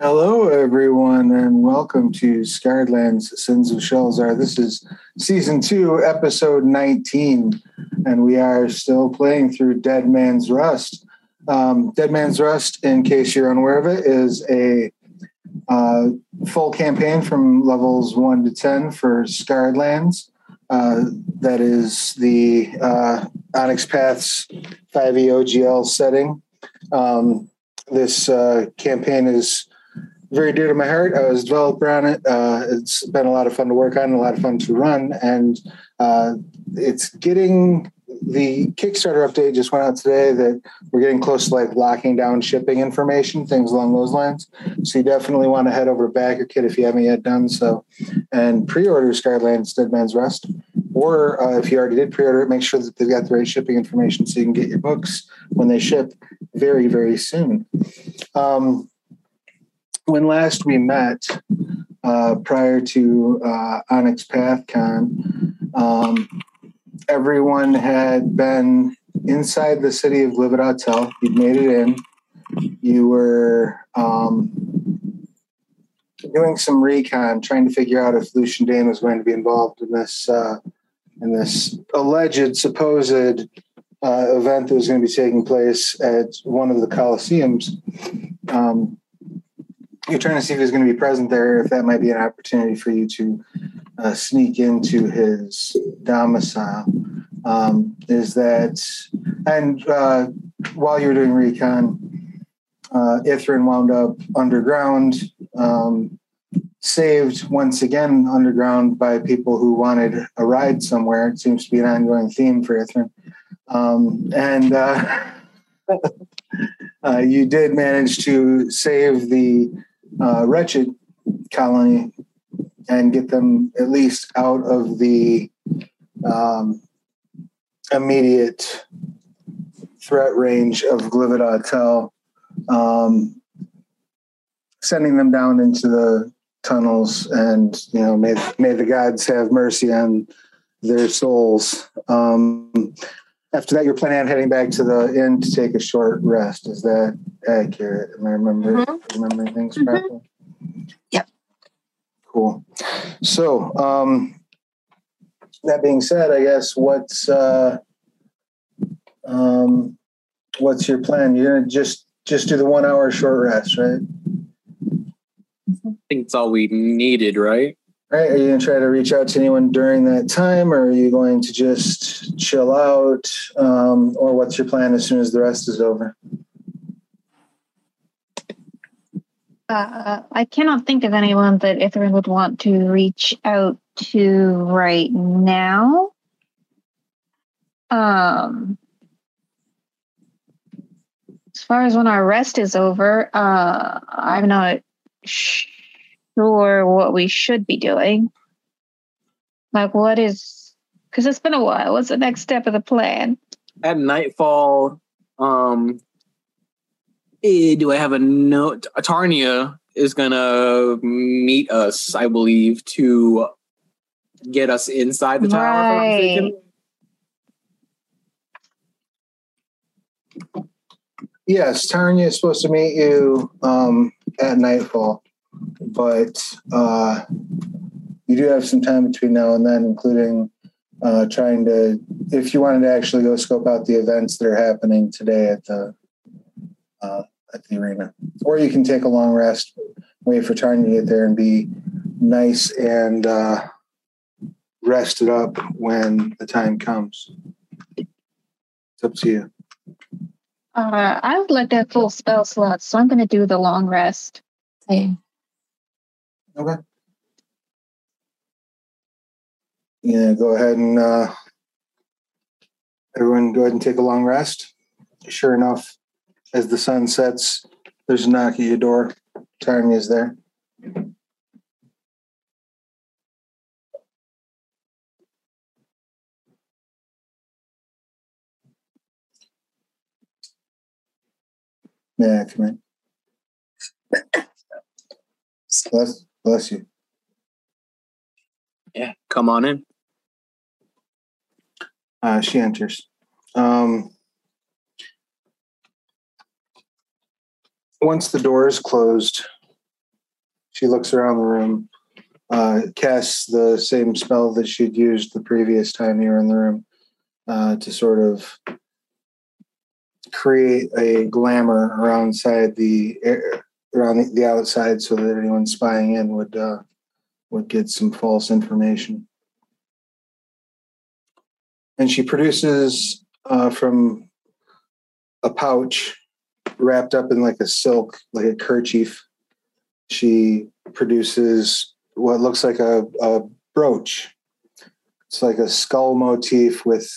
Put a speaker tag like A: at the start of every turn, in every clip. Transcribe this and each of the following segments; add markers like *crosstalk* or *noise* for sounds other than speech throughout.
A: Hello, everyone, and welcome to Scarred Lands Sins of Shelzar. This is season two, episode 19, and we are still playing through Dead Man's Rust. Um, Dead Man's Rust, in case you're unaware of it, is a uh, full campaign from levels 1 to 10 for Scarred Lands. Uh, that is the uh, Onyx Paths 5e OGL setting. Um, this uh, campaign is very dear to my heart. I was developer on it. Uh, it's been a lot of fun to work on, a lot of fun to run, and uh, it's getting the Kickstarter update just went out today that we're getting close to like locking down shipping information, things along those lines. So you definitely want to head over to BackerKit if you haven't yet done so, and pre-order Scarred Lands Dead Man's Rust. Or uh, if you already did pre-order it, make sure that they've got the right shipping information so you can get your books when they ship very, very soon. Um, when last we met, uh, prior to uh, Onyx PathCon, um, everyone had been inside the city of Livid You'd made it in. You were um, doing some recon, trying to figure out if Lucien Daine was going to be involved in this uh, in this alleged, supposed uh, event that was going to be taking place at one of the Coliseums. Um, you're trying to see if he's going to be present there, if that might be an opportunity for you to uh, sneak into his domicile. Um, is that, and uh, while you were doing recon, uh, Ithrin wound up underground, um, saved once again underground by people who wanted a ride somewhere. It seems to be an ongoing theme for Ithrin. Um, and uh, *laughs* uh, you did manage to save the uh, wretched colony and get them at least out of the um, immediate threat range of Glivid-Autel, um, sending them down into the tunnels, and you know, may may the gods have mercy on their souls. Um, after that, you're planning on heading back to the inn to take a short rest. Is that accurate? Am I remember mm-hmm. remembering things mm-hmm. correctly?
B: Yep.
A: Cool. So, um, that being said, I guess what's uh, um, what's your plan? You're gonna just just do the one hour short rest, right?
C: I think it's all we needed, right?
A: Right. Are you going to try to reach out to anyone during that time, or are you going to just chill out? Um, or what's your plan as soon as the rest is over?
B: Uh, I cannot think of anyone that Ithrin would want to reach out to right now. Um, as far as when our rest is over, uh, I'm not sure sure what we should be doing. Like, what is, because it's been a while. What's the next step of the plan?
C: At nightfall, um, eh, do I have a note? Tarnia is gonna meet us, I believe, to get us inside the tower. Right.
A: Yes, Tarnia is supposed to meet you um, at nightfall but uh, you do have some time between now and then, including uh, trying to, if you wanted to actually go scope out the events that are happening today at the uh, at the arena, or you can take a long rest, wait for time to get there, and be nice and uh, rested up when the time comes. It's up to you.
B: Uh, I would like that full spell slot, so I'm going to do the long rest. Same.
A: Okay. Yeah, go ahead and uh, everyone go ahead and take a long rest. Sure enough, as the sun sets, there's a knock at your door. Time is there. Yeah, come in. *coughs* Bless. Bless you.
C: Yeah, come on in.
A: Uh, she enters. Um, once the door is closed, She looks around the room, uh, casts the same spell that she'd used the previous time you were in the room uh, to sort of create a glamour around side the around the, the outside so that anyone spying in would uh, would get some false information. And she produces uh, from a pouch wrapped up in like a silk, like a kerchief. She produces what looks like a, a brooch. It's like a skull motif with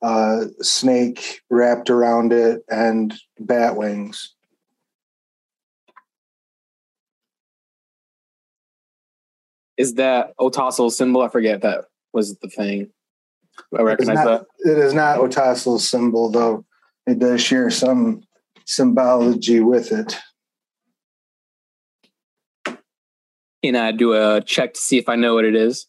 A: uh, snake wrapped around it and bat wings.
C: Is that Otasel's symbol? I forget that was the thing. I recognize
A: not,
C: that.
A: It is not Otasel's symbol, though. It does share some symbology with it.
C: Can I do a check to see if I know what it is?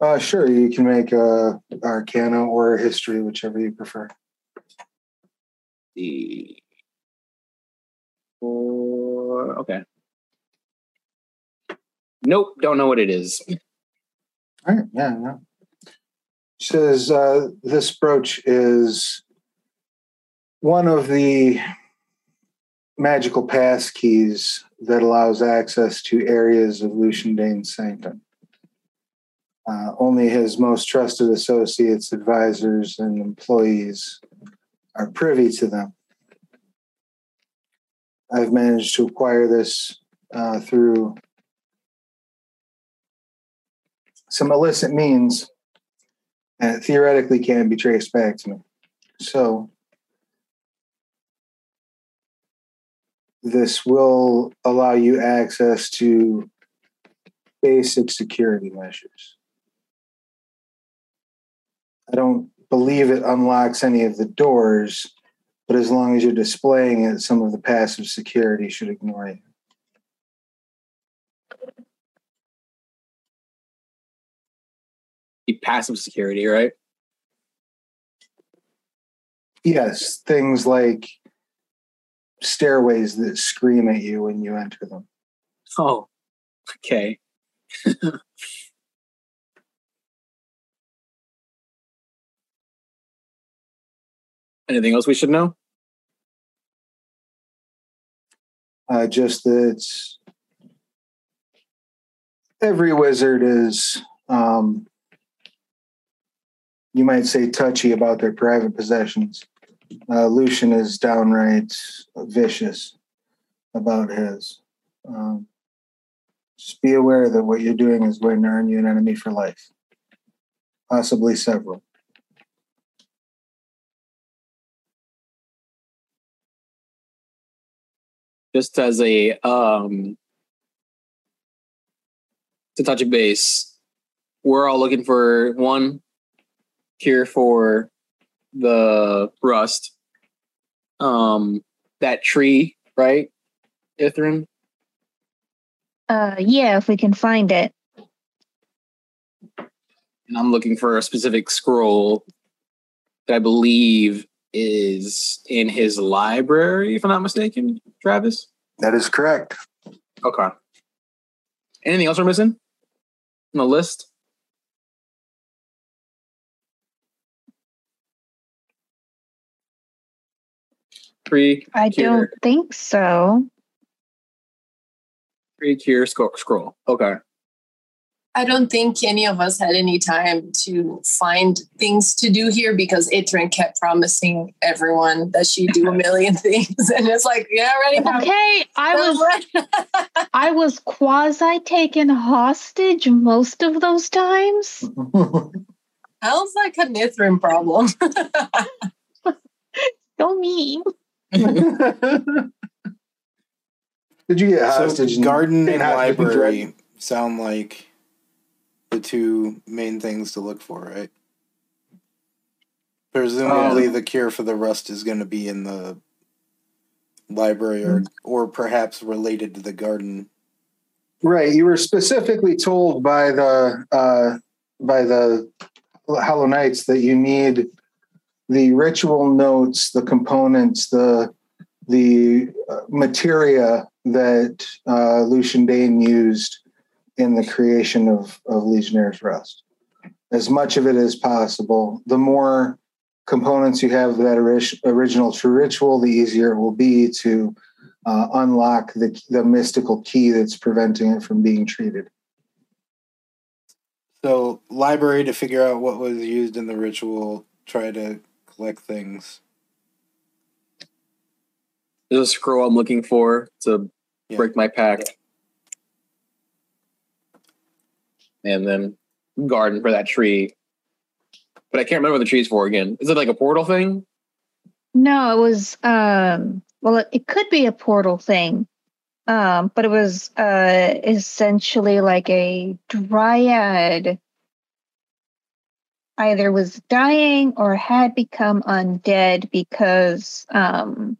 A: Uh, sure, you can make a Arcana or a History, whichever you prefer.
C: The four. Okay. Nope, don't know what it is.
A: All right, yeah. She says uh, this brooch is one of the magical pass keys that allows access to areas of Lucien Daine's sanctum. Uh, only his most trusted associates, advisors, and employees are privy to them. I've managed to acquire this uh, through some illicit means, that theoretically can be traced back to me. So, this will allow you access to basic security measures. I don't believe it unlocks any of the doors, but as long as you're displaying it, some of the passive security should ignore you.
C: Passive security, right?
A: Yes, things like stairways that scream at you when you enter them.
C: Oh, okay. *laughs* Anything else we should know?
A: Uh, just that every wizard is, um, you might say, touchy about their private possessions. Uh, Lucien is downright vicious about his. Um, just be aware that what you're doing is going to earn you an enemy for life, possibly several.
C: Just as a um, to touch a base, we're all looking for one cure for the rust. Um, that tree, right, Ithrin?
B: Uh, yeah, if we can find it.
C: And I'm looking for a specific scroll that I believe is in his library, if I'm not mistaken, Travis.
A: That is correct.
C: Okay. Anything else we're missing on the list? Free.
B: I
C: cure.
B: don't think so.
C: Free cure scroll. scroll. Okay.
D: I don't think any of us had any time to find things to do here because Ithrin kept promising everyone that she'd do a *laughs* million things. And it's like, yeah, ready now.
B: Okay, I was *laughs* I was quasi taken hostage most of those times.
D: Sounds like a Nithrin problem. *laughs*
B: So mean.
A: Did you get
E: So
A: hostage? and-
E: garden
A: being
E: and
A: hostage and
E: library sound like the two main things to look for, right? Presumably,
A: Um,
E: the cure for the rust is going to be in the library, or or perhaps related to the garden.
A: Right. You were specifically told by the uh, by the Hollow Knights that you need the ritual notes, the components, the the uh, materia that uh, Lucien Daine used in the creation of, of Legionnaire's Rust. As much of it as possible. The more components you have that ori- original true ritual, the easier it will be to uh, unlock the, the mystical key that's preventing it from being treated.
E: So, library to figure out what was used in the ritual, try to collect things.
C: There's a scroll I'm looking for to
E: Yeah.
C: break my pact. And then garden for that tree. But I can't remember what the tree's for again. Is it like a portal thing?
B: No, it was um well it, it could be a portal thing. Um, but it was uh essentially like a dryad either was dying or had become undead because um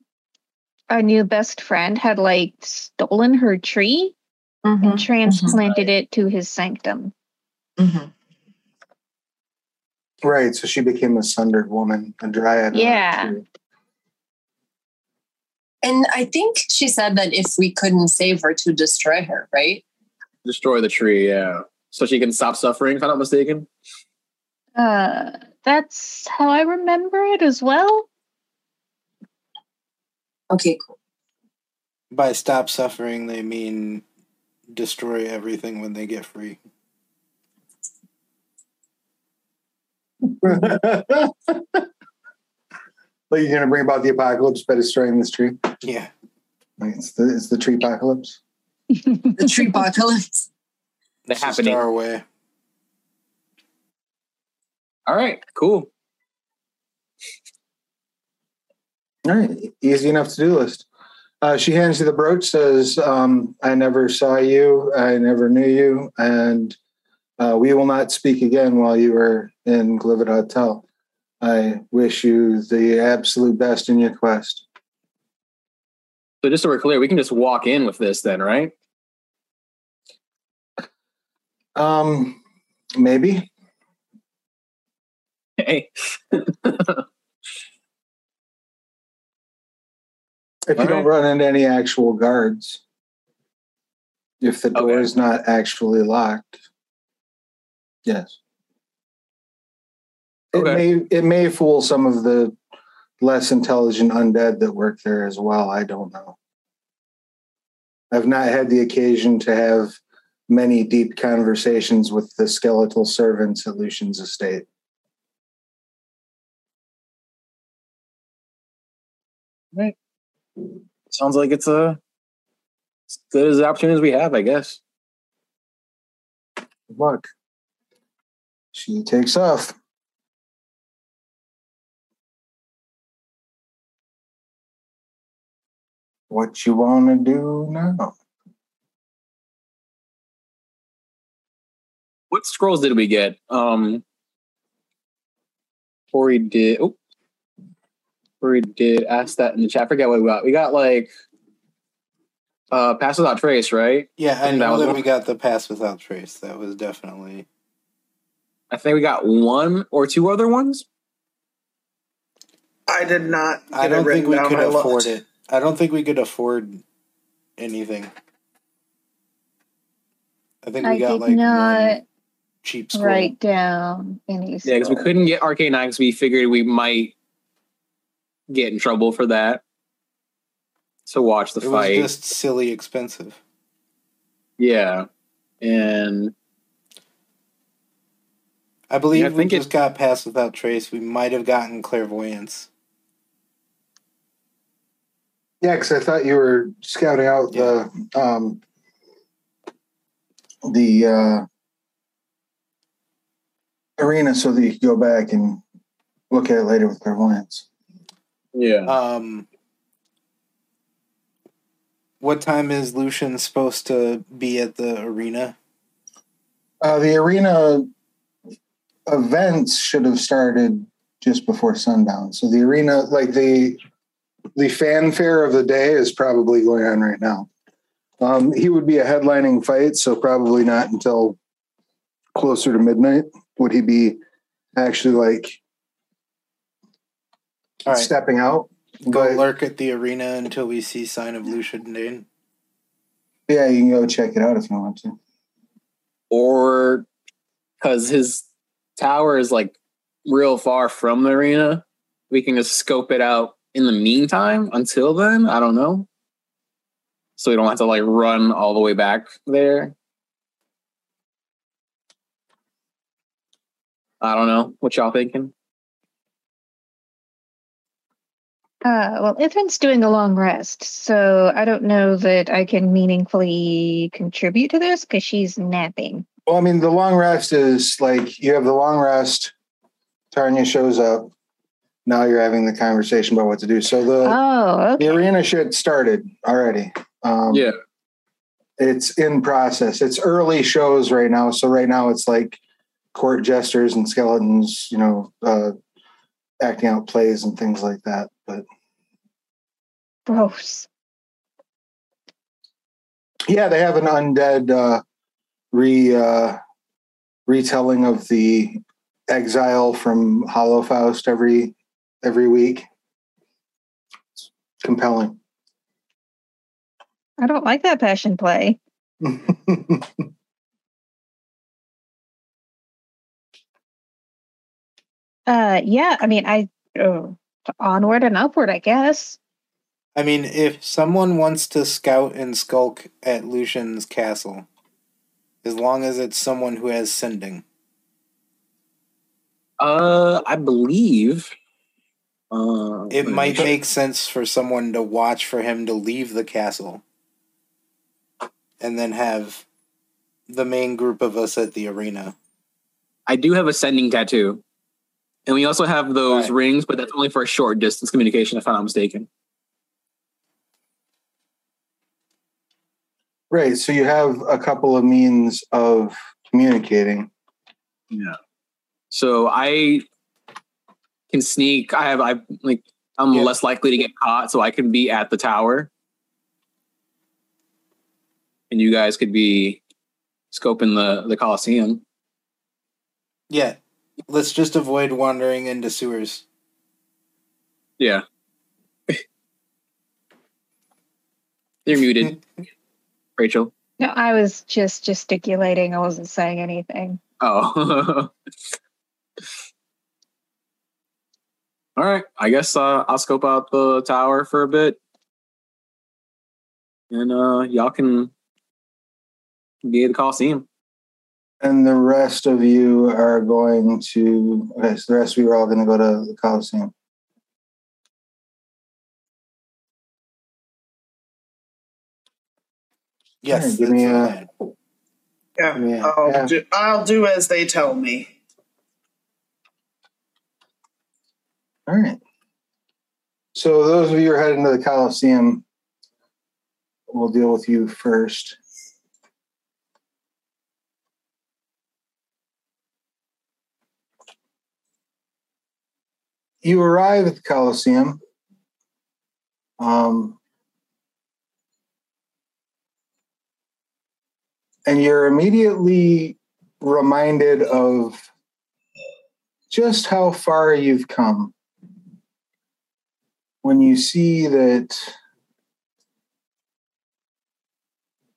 B: our new best friend had like stolen her tree
D: Mhm,
B: and transplanted it to his sanctum.
D: mhm.
A: Right. So she became a sundered woman, a dryad.
B: Yeah.
D: And I think she said that if we couldn't save her, to destroy her, right?
C: Destroy the tree, yeah. So she can stop suffering, if I'm not mistaken.
B: Uh that's how I remember it as well.
D: Okay, cool.
E: By stop suffering, they mean destroy everything when they get free. *laughs*
A: Like you're gonna bring about the apocalypse by destroying this tree.
E: Yeah.
A: Like it's the it's the tree apocalypse.
D: The tree apocalypse.
C: The
E: It's just
C: happening.
E: our way.
C: All right, cool.
A: All right, easy enough to do list. Uh, she hands you the brooch, says, um, "I never saw you. I never knew you, and uh, we will not speak again while you are in Glivid-Autel. I wish you the absolute best in your quest."
C: So just so we're clear, we can just walk in with this then, right?
A: Um, maybe.
C: Hey.
A: If you don't
C: right.
A: run into any actual guards, if the door
C: Okay.
A: is not actually locked, yes. It may it may fool some of the less intelligent undead that work there as well. I don't know. I've not had the occasion to have many deep conversations with the skeletal servants at Lucien's estate.
C: Sounds like it's a as good as the opportunities we have, I guess.
A: Good luck. She takes off. What you want to do now?
C: What scrolls did we get? Um Tori did oh Tori did ask that in the chat. I forget what we got. We got like uh pass without trace, right?
E: Yeah, I
C: And that
E: know
C: was
E: that
C: one-
E: we got the pass without trace. That was definitely.
C: I think we got one or two other ones.
F: I did not.
E: I
F: get it
E: don't think we could afford it. I don't think we could afford anything. I think we
B: I
E: got
B: did
E: like
B: not
E: one cheap scroll.
B: write down any.
C: Yeah, because we couldn't get Arcane Eye because we figured we might get in trouble for that. So watch the
E: It was
C: fight.
E: just silly expensive.
C: Yeah. And
E: I believe
C: Yeah, I
E: we
C: think it-
E: just got pass without trace. We might have gotten clairvoyance.
A: Yeah, because I thought you were scouting out the um, the uh, arena so that you could go back and look at it later with clairvoyance.
C: Yeah.
E: Um, what time is Lucien supposed to be at the arena?
A: Uh, the arena events should have started just before sundown. So the arena, like the the fanfare of the day, is probably going on right now. Um, he would be a headlining fight, so probably not until closer to midnight would he be actually like
E: All right.
A: stepping out.
E: Go
A: But-
E: lurk at the arena until we see sign of Lucien Daine.
A: Yeah, you can go check it out if you want to.
C: or because his tower is like real far from the arena, we can just scope it out in the meantime until then. I don't know. So we don't have to like run all the way back there. I don't know. What y'all thinking?
B: Uh, well, Ithrin's doing a long rest, so I don't know that I can meaningfully contribute to this because she's napping.
A: Well, I mean, the long rest is like you have the long rest. Tarnia shows up. Now you're having the conversation about what to do. So the
B: Oh, okay.
A: the arena shit started already. Um,
C: Yeah.
A: it's in process. It's early shows right now. So right now it's like court jesters and skeletons, you know, uh, acting out plays and things like that. But
B: Gross.
A: yeah, they have an undead uh, re uh, retelling of the exile from Hollowfaust every every week. It's compelling.
B: I don't like that passion play. *laughs* Uh, yeah, I mean, I oh, onward and upward, I guess.
E: I mean, if someone wants to scout and skulk at Lucien's castle, as long as it's someone who has sending.
C: Uh, I believe. Uh,
E: It might make sense for someone to watch for him to leave the castle and then have the main group of us at the arena.
C: I do have a sending tattoo, and we also have those
E: Right.
C: rings, but that's only for a short distance communication, if I'm not mistaken.
A: right. So you have a couple of means of communicating.
C: Yeah. So I can sneak. I have. I like. I'm
E: Yeah.
C: less likely to get caught, so I can be at the tower, and you guys could be scoping the the Coliseum.
E: Yeah. Let's just avoid wandering into sewers.
C: Yeah. *laughs* You're muted, *laughs* Rachel.
B: No, I was just gesticulating. I wasn't saying anything.
C: Oh. *laughs* All right. I guess uh, I'll scope out the tower for a bit. And uh, y'all can be at the Coliseum.
A: And the rest of you are going to, okay, so the rest of you are all going to go to the Coliseum.
E: Yes.
A: Alright, give me a-
E: plan.
F: Yeah,
A: Yeah,
F: I'll,
A: yeah.
F: Do, I'll do as they tell me.
A: All right. So those of you who are heading to the Coliseum, we'll deal with you first. You arrive at the Coliseum. Um, and you're immediately reminded of just how far you've come when you see that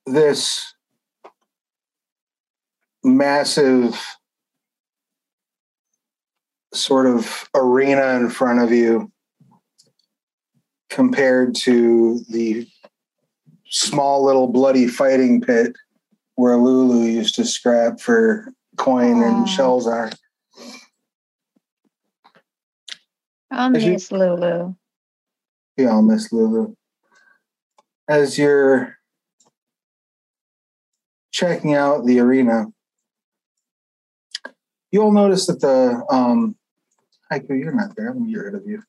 A: this massive sort of arena in front of you compared to the small little bloody fighting pit where Lulu used to scrap for coin
B: Aw.
A: and ah. shells are.
B: I'll
A: As you-
B: miss Lulu.
A: Yeah, I'll miss Lulu. As you're checking out the arena, you'll notice that the um Haiku, you're not there. I'm gonna get rid of you.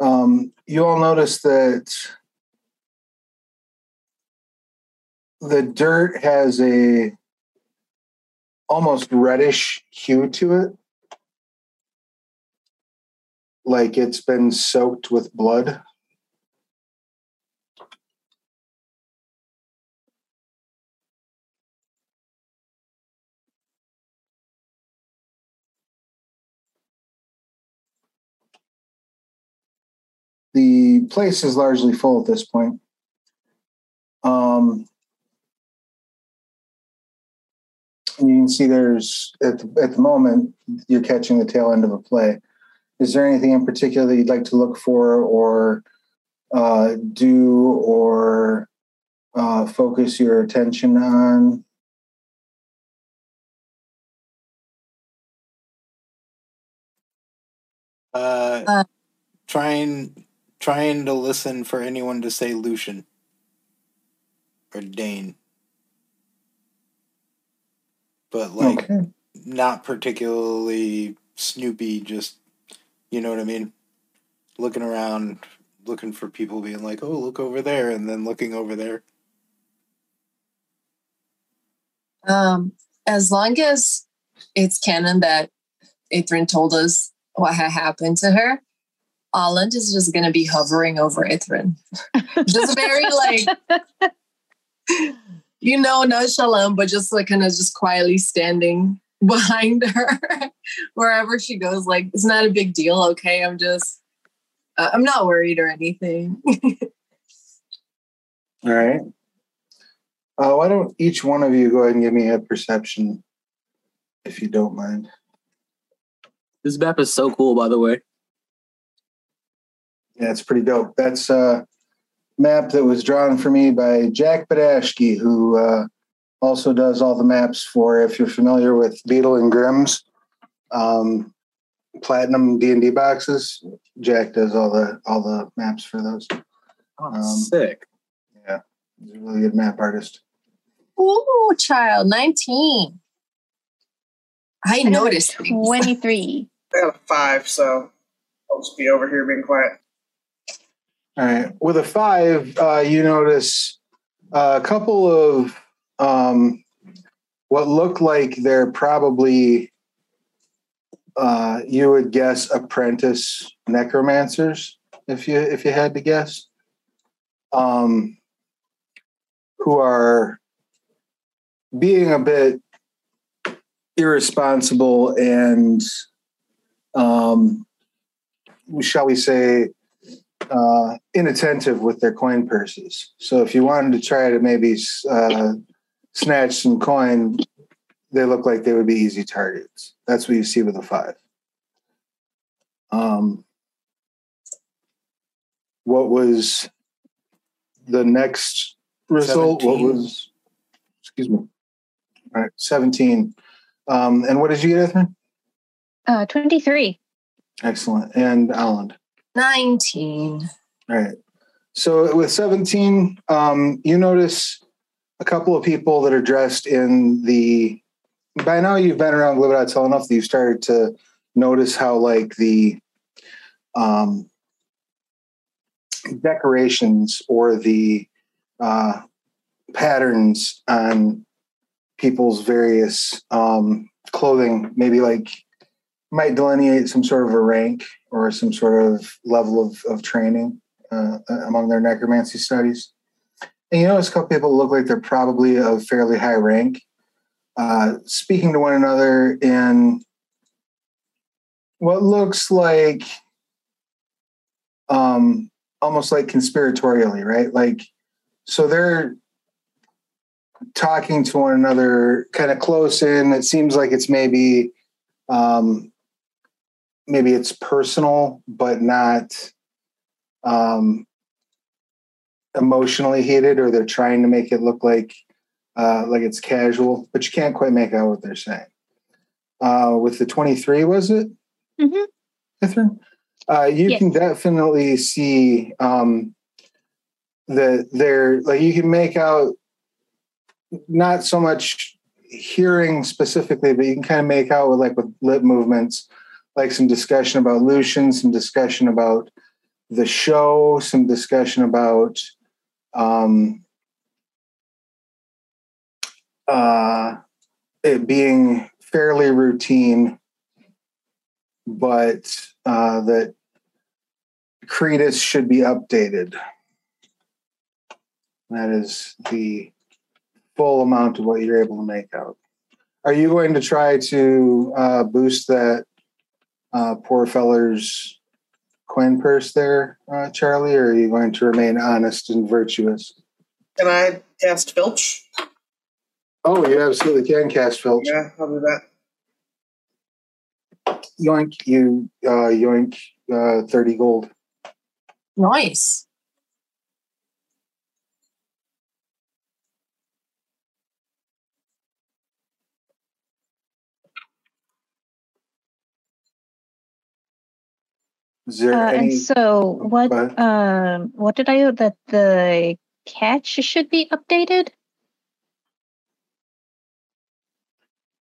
A: Um, you'll notice that the dirt has a almost reddish hue to it. Like it's been soaked with blood. The place is largely full at this point. Um, and you can see there's at the, at the moment you're catching the tail end of a play. Is there anything in particular that you'd like to look for or uh, do or uh, focus your attention on?
E: Uh,
D: Uh.
E: trying trying to listen for anyone to say Lucien or Daine, but like
A: okay.
E: not particularly Snoopy. Just you know what I mean. Looking around, looking for people, being like, "Oh, look over there," and then looking over there.
D: Um, as long as it's canon that Ithrin told us what had happened to her, Ollend is just gonna be hovering over Ithrin. just very like *laughs* you know, nonchalant, but just like kind of just quietly standing *laughs* behind her wherever she goes. Like it's not a big deal. Okay, I'm just uh, I'm not worried or anything. *laughs*
A: All right. Uh, why don't each one of you go ahead and give me a perception, if you don't mind?
C: This map is so cool, by the way.
A: Yeah, it's pretty dope. That's a map that was drawn for me by Jack Badashki, who uh, also does all the maps for, if you're familiar with Beadle and Grimm's um, Platinum D and D boxes. Jack does all the all the maps for those.
C: Oh,
A: Um,
C: sick.
A: Yeah, he's a really good map artist.
D: Ooh, child, 19. I noticed.
B: 23.
F: I got a five, so I'll just be over here being quiet.
A: All right. With a five, uh, you notice a couple of um, what look like they're probably, uh, you would guess, apprentice necromancers, if you if you had to guess, um, who are being a bit irresponsible and, um, shall we say, uh, inattentive with their coin purses. So if you wanted to try to maybe uh, snatch some coin, they look like they would be easy targets. That's what you see with a five. Um, what was the next result? What was? Excuse me. All right, seventeen. Um, and what did you get, Ethan?
B: Uh, 23.
A: Excellent. And Ollend.
D: 19.
A: All right. So with 17, um, you notice a couple of people that are dressed in the. By now, you've been around Glivid-Autel well enough that you've started to notice how, like, the um, decorations or the uh, patterns on people's various um, clothing maybe like might delineate some sort of a rank or some sort of level of, of training uh, among their necromancy studies. And you notice a couple people look like they're probably of fairly high rank, uh, speaking to one another in what looks like um, almost like conspiratorially, right? Like, so they're talking to one another kind of close in. It seems like it's maybe um, maybe it's personal, but not um, emotionally heated, or they're trying to make it look like uh, like it's casual, but you can't quite make out what they're saying. Uh, with the 23, was it?
B: Mhm.
A: Catherine? Uh, you
B: Yes.
A: can definitely see um, that they're like you can make out not so much hearing specifically, but you can kind of make out with like with lip movements, like some discussion about Lucien, some discussion about the show, some discussion about um, uh, it being fairly routine, but uh, that Cretus should be updated. That is the full amount of what you're able to make out. Are you going to try to uh, boost that uh, poor feller's coin purse there, uh, Charlee, or are you going to remain honest and virtuous?
F: Can I cast Filch?
A: Oh, you absolutely can cast filch.
F: Yeah, I'll do that.
A: Yoink, you uh, yoink uh, thirty gold.
D: Nice.
A: Is there
B: Uh,
A: any?
B: and so what um what did I hear that the catch should be updated?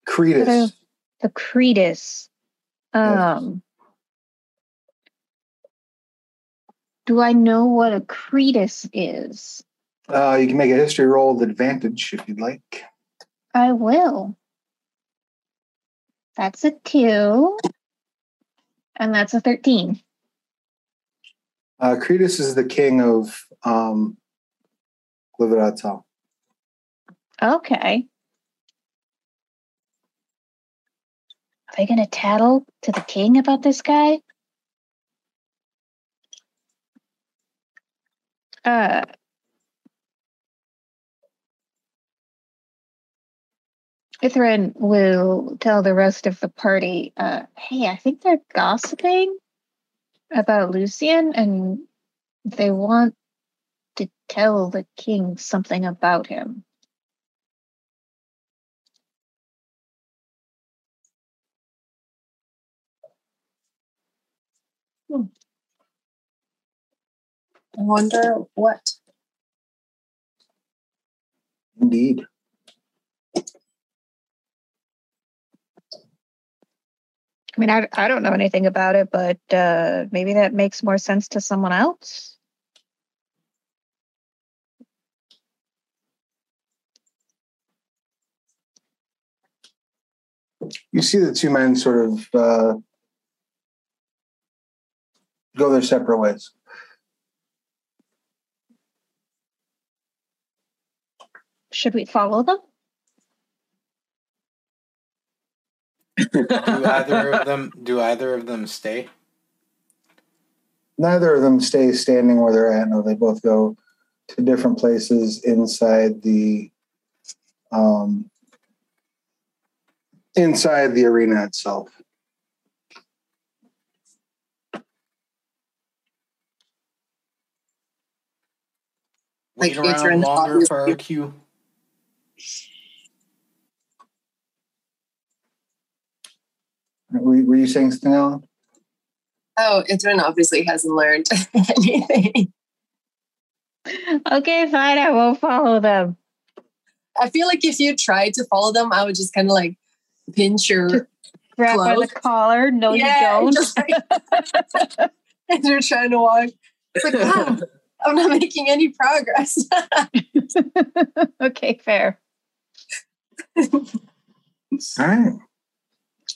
A: Cretus.
B: The Cretus. Um Do I know what a Cretus is?
A: Uh, you can make a history roll with advantage if you'd like.
B: I will. That's a two. And that's a 13.
A: Uh, Cretus is the king of um.
B: Okay. Are they going to tattle to the king about this guy? Uh, Ithrin will tell the rest of the party, uh, hey, I think they're gossiping about Lucien and they want to tell the king something about him. Hmm.
D: I wonder what.
A: Indeed.
B: I mean, I, I don't know anything about it, but uh, maybe that makes more sense to someone else.
A: You see the two men sort of uh, go their separate ways.
B: Should we follow them?
E: Do *laughs* either of them do either of them stay?
A: Neither of them stay standing where they're at. No, they both go to different places inside the um, inside the arena itself.
E: Wait
D: Like, it's
E: around longer for our
D: obvious-
E: queue.
A: Were, were you saying something, Ollend?
D: Oh, Ithrin obviously hasn't learned *laughs* anything.
B: Okay, fine. I won't follow them.
D: I feel like if you tried to follow them, I would just kind of like pinch your.
B: Grab by the collar. No,
D: Yeah,
B: you don't.
D: just like- *laughs* as you're trying to walk. It's like, wow, *laughs* I'm not making any progress.
B: okay, fair.
A: All right.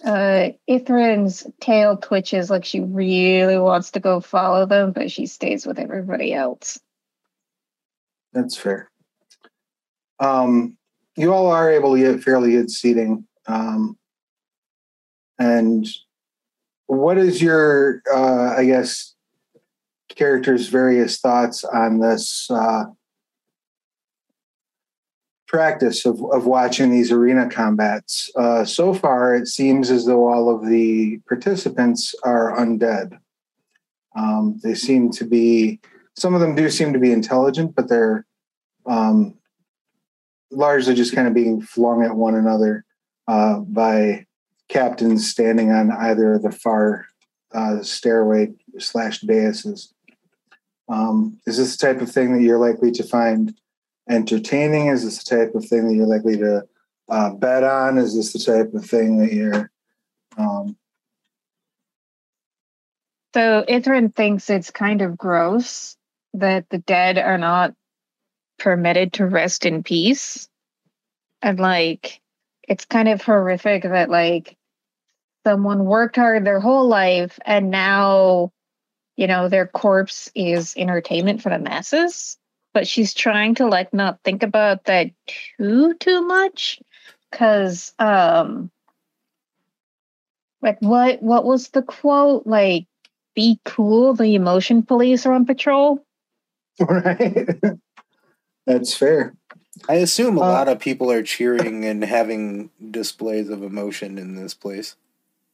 B: Uh, Ithrin's tail twitches like she really wants to go follow them, but she stays with everybody else.
A: That's fair. Um, you all are able to get fairly good seating. Um, and what is your, uh, I guess, character's various thoughts on this uh, practice of, of watching these arena combats? Uh, so far, it seems as though all of the participants are undead. Um, they seem to be some of them do seem to be intelligent, but they're um, largely just kind of being flung at one another uh, by captains standing on either of the far uh, stairway slash daises. Um, is this the type of thing that you're likely to find entertaining? Is this the type of thing that you're likely to uh, bet on? Is this the type of thing that you're um,
B: So Ithrin thinks it's kind of gross that the dead are not permitted to rest in peace. And like it's kind of horrific that like someone worked hard their whole life and now you know their corpse is entertainment for the masses. But she's trying to like not think about that too too much cuz um like what what was the quote like be cool. The emotion police are on patrol. *laughs*
A: right? That's fair.
E: I assume a
A: Uh,
E: lot of people are cheering and having displays of emotion in this place.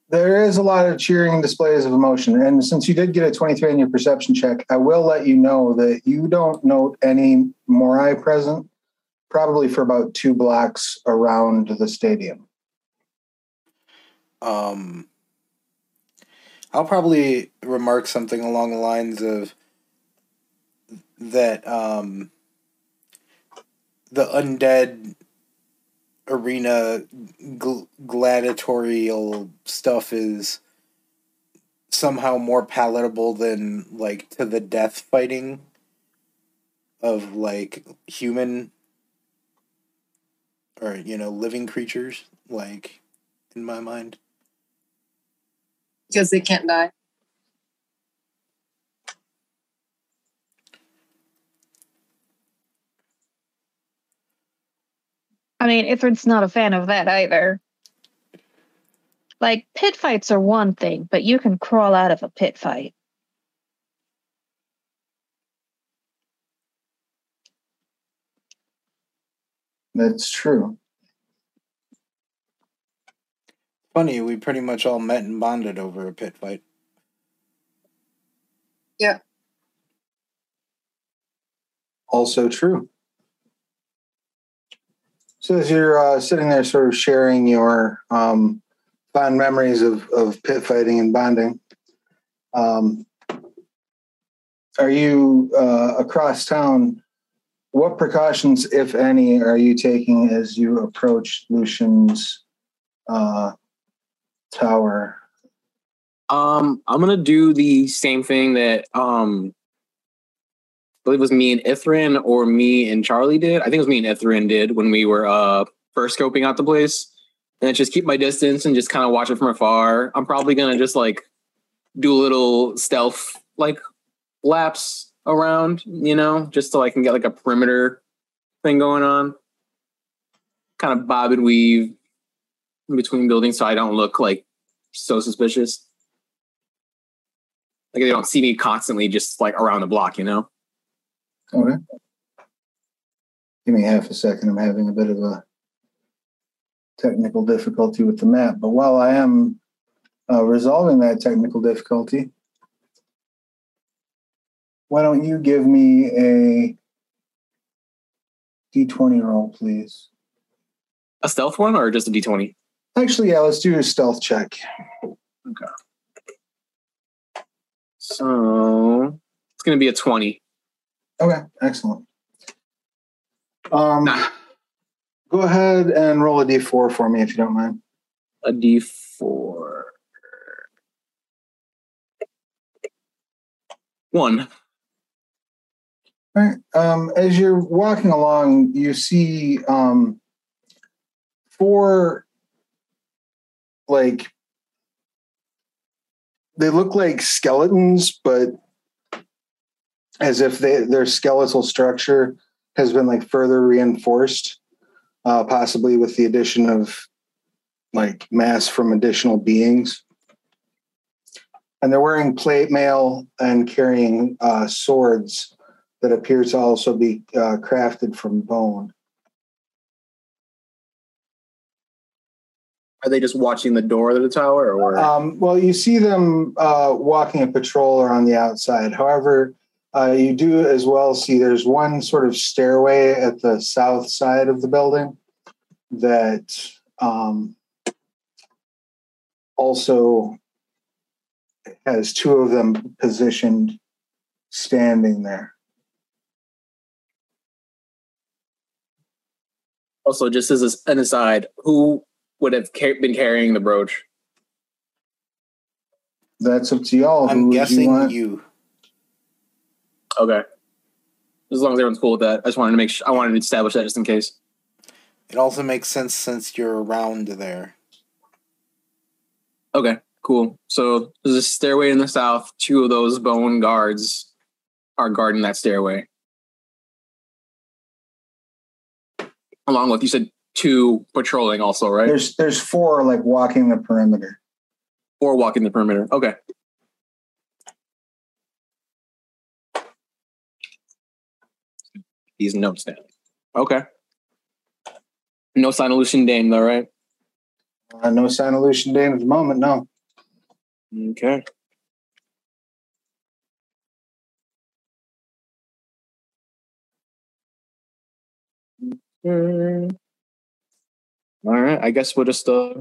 A: There is a lot of cheering and displays of emotion. And since you did get a 23 on your perception check, I will let you know that you don't note any Morai present, probably for about two blocks around the stadium.
E: Um, I'll probably remark something along the lines of that um, the undead arena gl- gladiatorial stuff is somehow more palatable than like to the death fighting of like human or you know living creatures like in my mind
D: because they can't die.
B: I mean, Ithrin's not a fan of that either. Like, pit fights are one thing, but you can crawl out of a pit fight.
A: That's true.
E: Funny, we pretty much all met and bonded over a pit fight. Yeah.
A: Also true. So as you're uh, sitting there, sort of sharing your um, fond memories of, of pit fighting and bonding, um, are you uh, across town? What precautions, if any, are you taking as you approach Lucien's uh, tower?
C: Um, I'm gonna do the same thing that um, believe it was me and Ithrin or me and Charlee did. I think it was me and Ithrin did when we were uh first scoping out the place, and just keep my distance and just kind of watch it from afar. I'm probably gonna just like do a little stealth like laps around, you know, just so I can get like a perimeter thing going on. Kind of bob and weave in between buildings so I don't look like so suspicious. Like they don't see me constantly just like around the block, you know?
A: Okay. Give me half a second. I'm having a bit of a technical difficulty with the map. But while I am uh, resolving that technical difficulty, why don't you give me a d20 roll, please?
C: A stealth one or just a D20?
A: Actually, yeah, let's do a stealth check. Okay.
C: So it's gonna be a 20.
A: Okay, excellent. Um,
C: Nah.
A: Go ahead and roll a d4 for me if you don't mind.
C: A D4. One.
A: All right. Um, as you're walking along, you see um, four, like, they look like skeletons, but as if they, their skeletal structure has been like further reinforced, uh, possibly with the addition of like mass from additional beings. And they're wearing plate mail and carrying uh, swords that appear to also be uh, crafted from bone.
C: Are they just watching the door of the tower or
A: Um, well, you see them uh, walking a patrol or on the outside. However, uh, you do as well see there's one sort of stairway at the south side of the building that um, also has two of them positioned standing there.
C: also just as an aside, who would have ca- been carrying the brooch?
A: That's up to y'all. Who
E: I'm
A: would you
E: guessing
A: want?
E: you.
C: Okay. As long as everyone's cool with that. I just wanted to make sure I wanted to establish that just in case.
E: It also makes sense since you're around there.
C: Okay, cool. So there's a stairway in the south. Two of those bone guards are guarding that stairway. Along with you said two patrolling also, right?
A: There's there's four like walking the perimeter.
C: or walking the perimeter. Okay. These notes down. Okay. No sign of Lucien Daine, though, right?
A: Uh, no sign of Lucien Daine at the moment. No.
C: Okay. All right. I guess we'll just uh,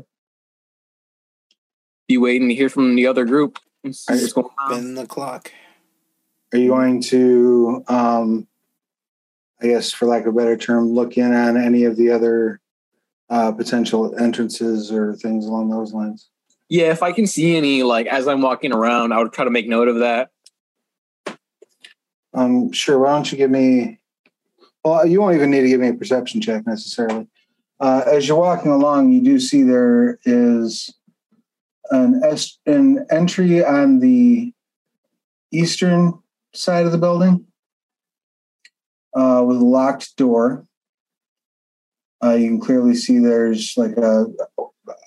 C: be waiting to hear from the other group. See what's going on.
E: Spin the clock.
A: Are you going to, um, I guess, for lack of a better term, look in on any of the other uh, potential entrances or things along those lines?
C: Yeah, if I can see any, like as I'm walking around, I would try to make note of that.
A: Um, sure. Why don't you give me? Well, you won't even need to give me a perception check necessarily. Uh, as you're walking along, you do see there is an es- an entry on the eastern side of the building uh, with a locked door. Uh, you can clearly see there's like a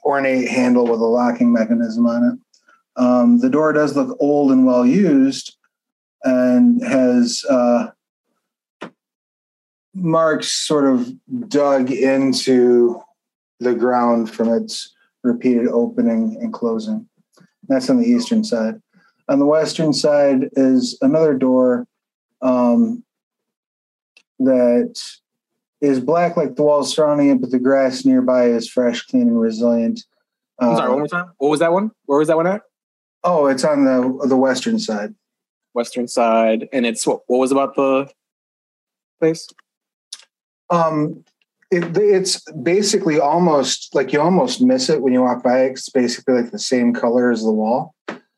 A: ornate handle with a locking mechanism on it. Um, the door does look old and well used, and has uh, marks sort of dug into the ground from its repeated opening and closing. That's on the eastern side. On the western side is another door um, that is black like the walls surrounding it, but the grass nearby is fresh, clean, and resilient.
C: I'm sorry,
A: Uh,
C: one more time. What was that one? Where was that one at?
A: oh, it's on the the western side.
C: Western side. And it's what, what was about the place?
A: Um, it, it's basically almost like you almost miss it when you walk by. It's basically like the same color as the wall,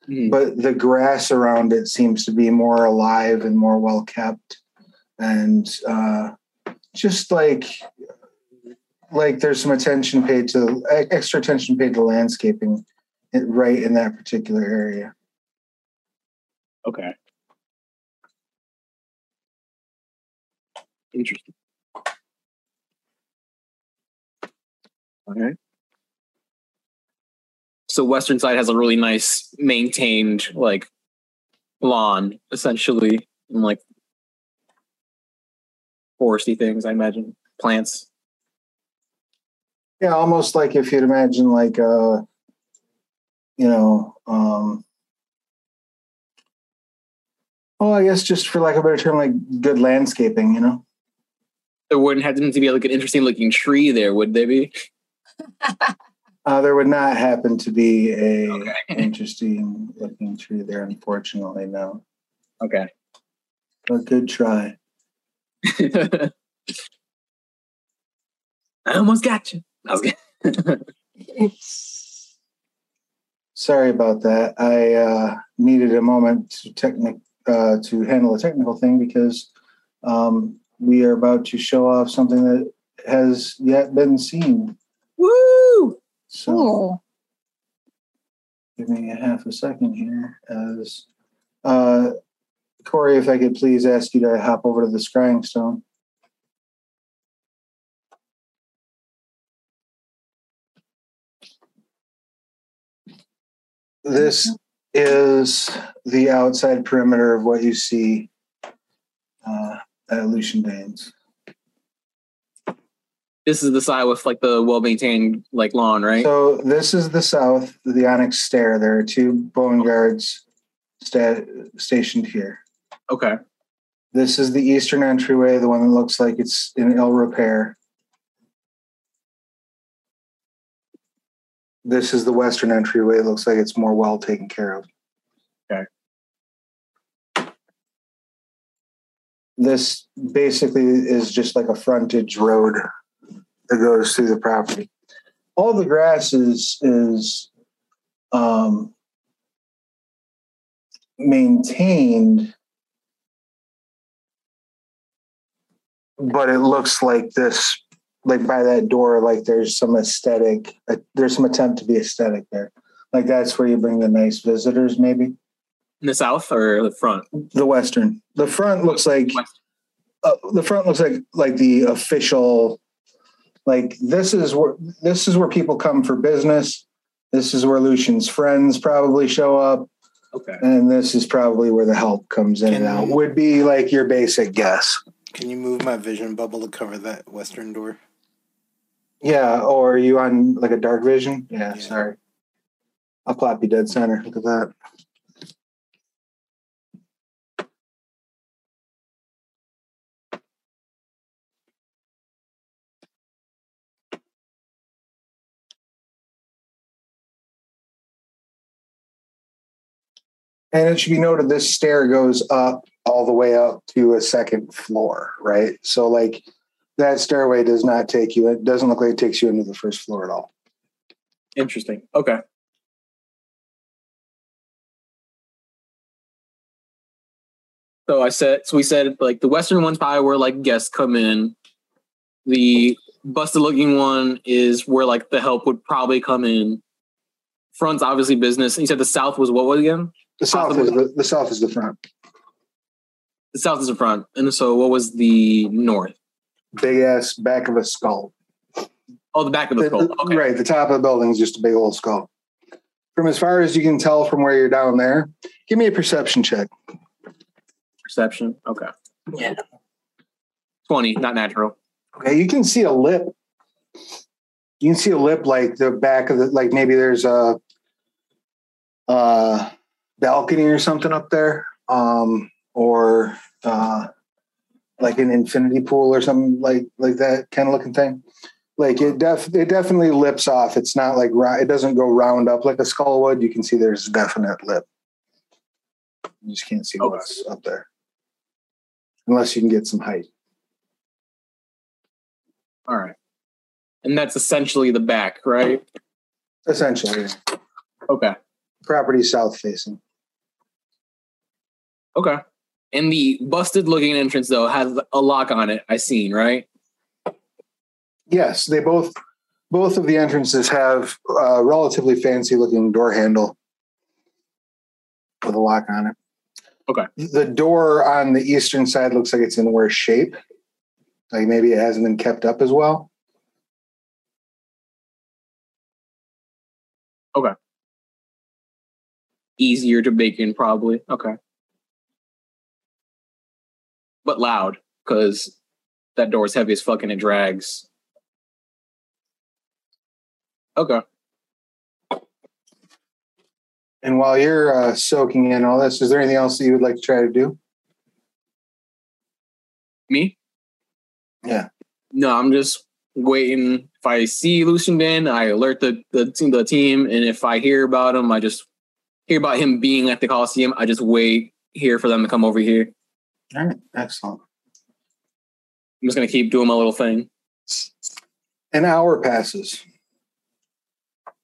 C: Hmm.
A: but the grass around it seems to be more alive and more well kept, and uh, just like like there's some attention paid to extra attention paid to landscaping, right in that particular area.
C: Okay. Interesting. All right. So western side has a really nice maintained like lawn, essentially, and like foresty things, I imagine. Plants.
A: Yeah, almost like if you'd imagine like uh you know, um well, I guess just for lack of a better term, like good landscaping, you know?
C: There wouldn't have to be like an interesting looking tree there, would there be? *laughs*
A: Uh, there would not happen to be a
C: Okay. *laughs*
A: interesting looking tree there, unfortunately, no.
C: Okay.
A: But good try. *laughs*
C: I almost got you. I was kidding. *laughs*
A: Sorry about that. I uh, needed a moment to technic uh, to handle a technical thing because um, we are about to show off something that has yet been seen.
C: Woo!
A: So
B: Cool.
A: give me a half a second here as uh, Corey, if I could please ask you to hop over to the scrying stone. This is the outside perimeter of what you see uh, at Lucien Daines.
C: This is the side with like the well maintained like lawn, right?
A: So this is the south, the Onyx Stair. There are two bone guards sta- stationed here.
C: Okay.
A: This is the eastern entryway, the one that looks like it's in ill repair. This is the western entryway. It looks like it's more well taken care of.
C: Okay.
A: This basically is just like a frontage road that goes through the property. All the grass is is um, maintained but it looks like this like by that door like there's some aesthetic uh, there's some attempt to be aesthetic there. Like that's where you bring the nice visitors maybe?
C: In the south or the front?
A: the western. The front looks like uh, the front looks like like the official like this is where this is where people come for business. This is where lucien's friends probably show up.
C: Okay.
A: and this is probably where the help comes in and out would be like your basic guess
E: Can you move my vision bubble to cover that western door?
A: Yeah, or are you on like a dark vision? Yeah,
E: Yeah.
A: sorry. I'll plop you dead center. Look at that. And it should be noted this stair goes up all the way up to a second floor, right? So like that stairway does not take you, it doesn't look like it takes you into the first floor at all.
C: Interesting. Okay. So I said, so we said like the western one's probably where like guests come in. The busted looking one is where like the help would probably come in. Front's obviously business. And you said the south was what was again?
A: The south is the, the south is the front.
C: The south is the front. And so what was the north?
A: Big ass back of a skull.
C: Oh, the back of the skull. Okay.
A: Right, the top of the building is just a big old skull. From as far as you can tell from where you're down there, give me a perception check.
C: Perception. Okay.
A: Yeah.
C: 20, not natural.
A: Okay, you can see a lip. You can see a lip like the back of the like maybe there's a uh balcony or something up there. Um or uh like an infinity pool or something like like that kind of looking thing. Like it def it definitely lips off. It's not like it doesn't go round up like a skull would. You can see there's definite lip. You just can't see
C: Okay.
A: what's up there. Unless you can get some height.
C: All right. And that's essentially the back, right?
A: Essentially.
C: Okay.
A: Property south facing.
C: Okay. And the busted looking entrance though has a lock on it. I seen, right?
A: Yes, they both both of the entrances have a relatively fancy looking door handle with a lock on it.
C: Okay.
A: The door on the eastern side looks like it's in worse shape. Like maybe it hasn't been kept up as well. Okay.
C: Easier to bake in, probably. Okay. But loud, because that door is heavy as fucking it drags. Okay.
A: And while you're uh, soaking in all this, is there anything else that you would like to try to do?
C: Me?
A: Yeah.
C: No, I'm just waiting. If I see Lucien I alert the, the team the team, and if I hear about him, I just hear about him being at the Coliseum. I just wait here for them to come over here.
A: All right, excellent.
C: I'm just gonna keep doing my little thing.
A: An hour passes.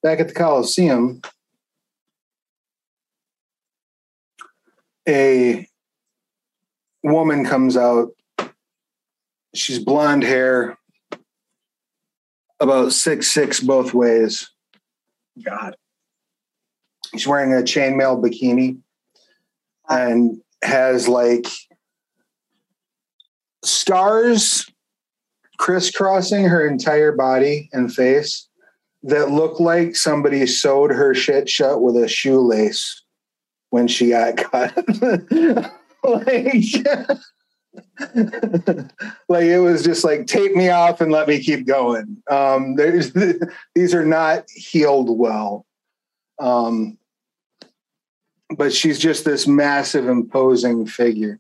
A: Back at the Coliseum, a woman comes out. She's blonde hair, about six six both ways.
C: God.
A: She's wearing a chainmail bikini and has like stars crisscrossing her entire body and face that look like somebody sewed her shit shut with a shoelace when she got *laughs* cut. like, *laughs* like it was just like tape me off and let me keep going. Um, there's *laughs* these are not healed well. Um, but she's just this massive, imposing figure.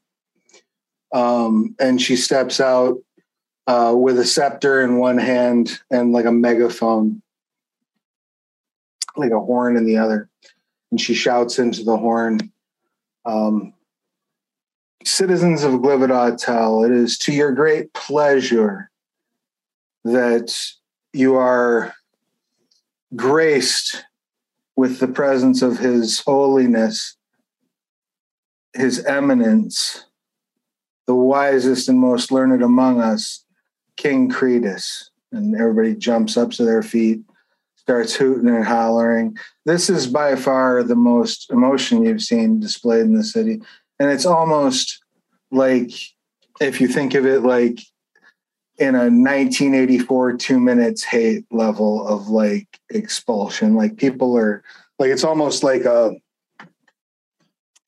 A: Um, and she steps out uh, with a scepter in one hand and like a megaphone, like a horn in the other. And she shouts into the horn, um, Citizens of Glivid-Autel, it is to your great pleasure that you are graced with the presence of His Holiness, His Eminence, the wisest and most learned among us, King Cretus. And everybody jumps up to their feet, starts hooting and hollering. This is by far the most emotion you've seen displayed in the city. And it's almost like, if you think of it like in a 1984 two minutes hate level of like expulsion, like people are like, it's almost like a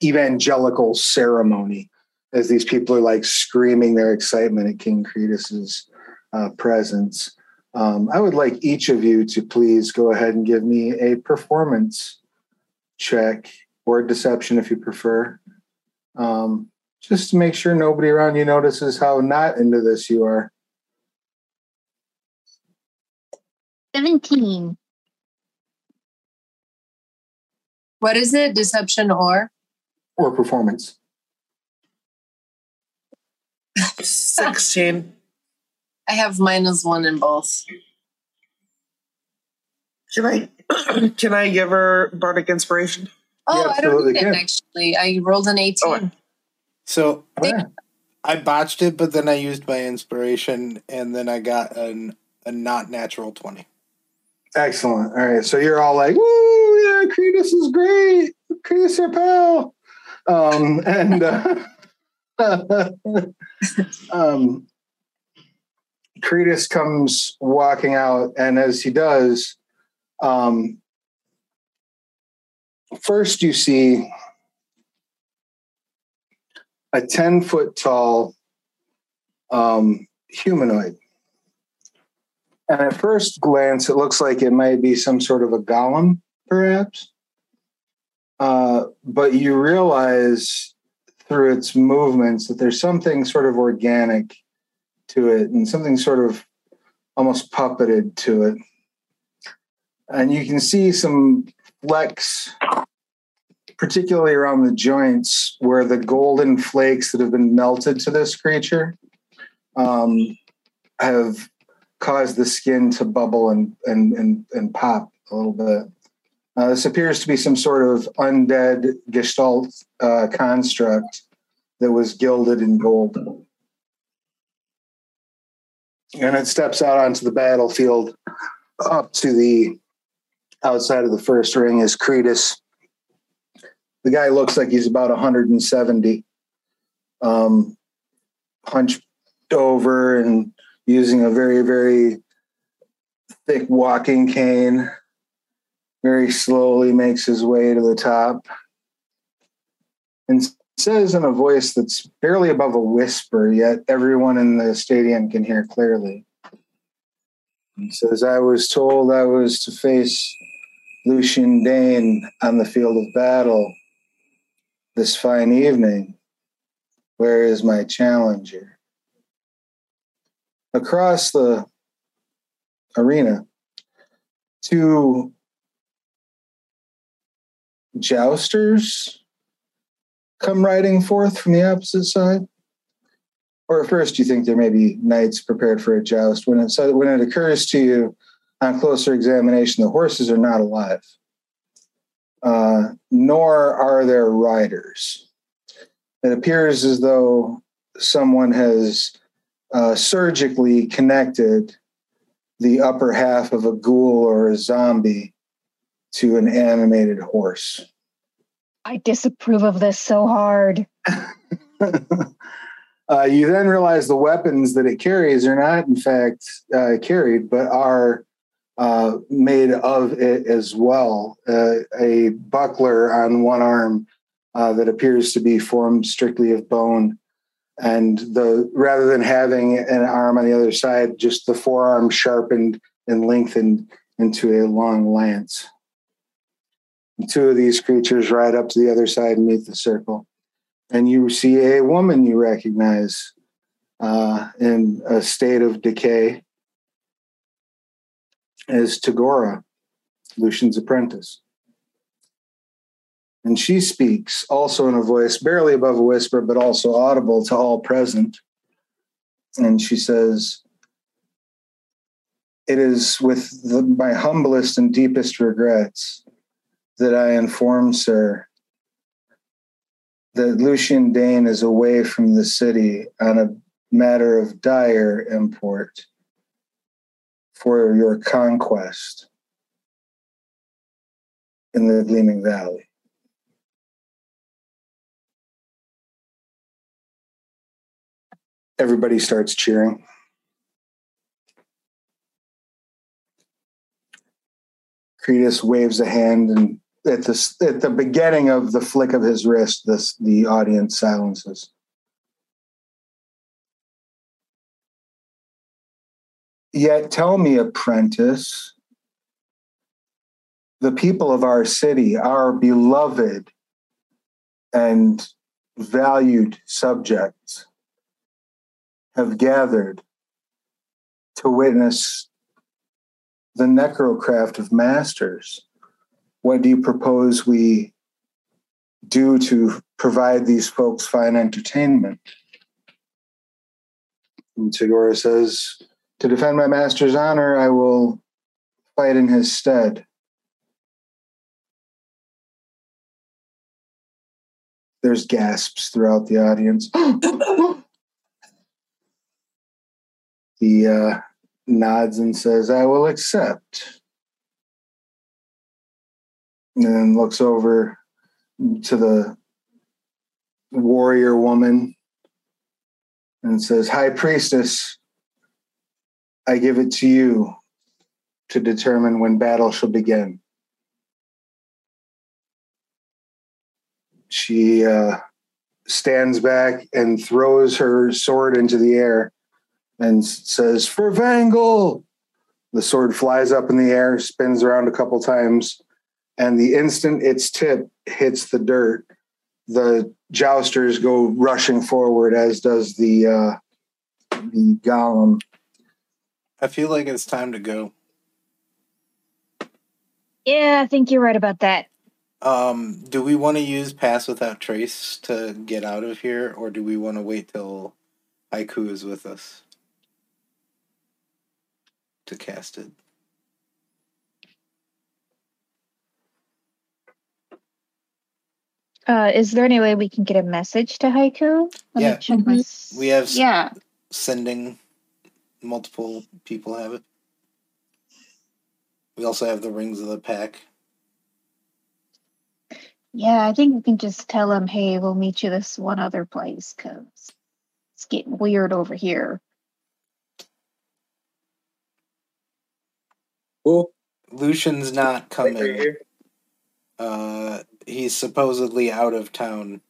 A: evangelical ceremony as these people are like screaming their excitement at King Cretus's uh, presence. Um, I would like each of you to please go ahead and give me a performance check or deception if you prefer. Um, just to make sure nobody around you notices how not into this you are.
B: 17.
D: What is it? Deception or?
A: Or performance.
F: 16.
D: I have minus one in both.
F: Can I *clears throat* can I give her bardic inspiration?
D: Oh,
A: You
D: I don't
A: absolutely
D: need it actually. I rolled an 18.
F: Oh,
E: So
A: yeah.
E: I botched it, but then I used my inspiration, and then I got an a not natural twenty.
A: Excellent. All right. So you're all like, woo, yeah, Cretus is great. Cretus our pal. Um, and uh, *laughs* *laughs* um, Cretus comes walking out, and as he does, um, first you see a 10 foot tall um, humanoid. And at first glance, it looks like it might be some sort of a golem, perhaps. Uh, but you realize through its movements that there's something sort of organic to it and something sort of almost puppeted to it. And you can see some flecks, particularly around the joints, where the golden flakes that have been melted to this creature um, have caused the skin to bubble and and and, and pop a little bit. Uh, this appears to be some sort of undead gestalt uh, construct that was gilded in gold. And it steps out onto the battlefield up to the outside of the first ring is Cretus. The guy looks like he's about 170, um, hunched over and using a very, very thick walking cane. Very slowly makes his way to the top and says in a voice that's barely above a whisper, yet everyone in the stadium can hear clearly. He says, I was told I was to face Lucien Daine on the field of battle this fine evening. Where is my challenger? Across the arena, two jousters come riding forth from the opposite side? Or at first you think there may be knights prepared for a joust when it, when it occurs to you on closer examination the horses are not alive, uh, nor are there riders. It appears as though someone has uh, surgically connected the upper half of a ghoul or a zombie to an animated horse.
B: I disapprove of this so hard. *laughs*
A: uh, you then realize the weapons that it carries are not, in fact, uh, carried, but are uh, made of it as well. Uh, a buckler on one arm uh, that appears to be formed strictly of bone, and the rather than having an arm on the other side, just the forearm sharpened and lengthened into a long lance. Two of these creatures ride up to the other side and meet the circle. And you see a woman you recognize uh, in a state of decay as Tagora, Lucien's apprentice. And she speaks also in a voice barely above a whisper, but also audible to all present. And she says, It is with the, my humblest and deepest regrets that I inform, sir, that Lucien Daine is away from the city on a matter of dire import for your conquest in the Gleaming Valley. Everybody starts cheering. Cretus waves a hand, and at the at the beginning of the flick of his wrist, the the audience silences. Yet tell me, apprentice, the people of our city, our beloved and valued subjects, have gathered to witness the necrocraft of masters. What do you propose we do to provide these folks fine entertainment? And Tagora says, To defend my master's honor, I will fight in his stead. There's gasps throughout the audience. *coughs* the uh, nods and says, I will accept. And then looks over to the warrior woman and says, High priestess, I give it to you to determine when battle shall begin. She uh, stands back and throws her sword into the air and says, For Vangal! The sword flies up in the air, spins around a couple times, and the instant its tip hits the dirt, the jousters go rushing forward, as does the uh, the golem.
E: I feel like it's time to go.
B: Yeah, I think you're right about that.
E: Um, do we want to use Pass Without Trace to get out of here, or do we want to wait till Haiku is with us to cast it?
B: Uh, is there any way we can get a message to Haiku? Let
E: Yeah.
B: me check my
E: We have s-
B: Yeah.
E: Sending multiple people have it. We also have the Rings of the Pack.
B: Yeah, I think we can just tell him, hey, we'll meet you this one other place because it's getting weird over here.
C: Cool.
E: Lucien's not coming. Uh, he's supposedly out of town.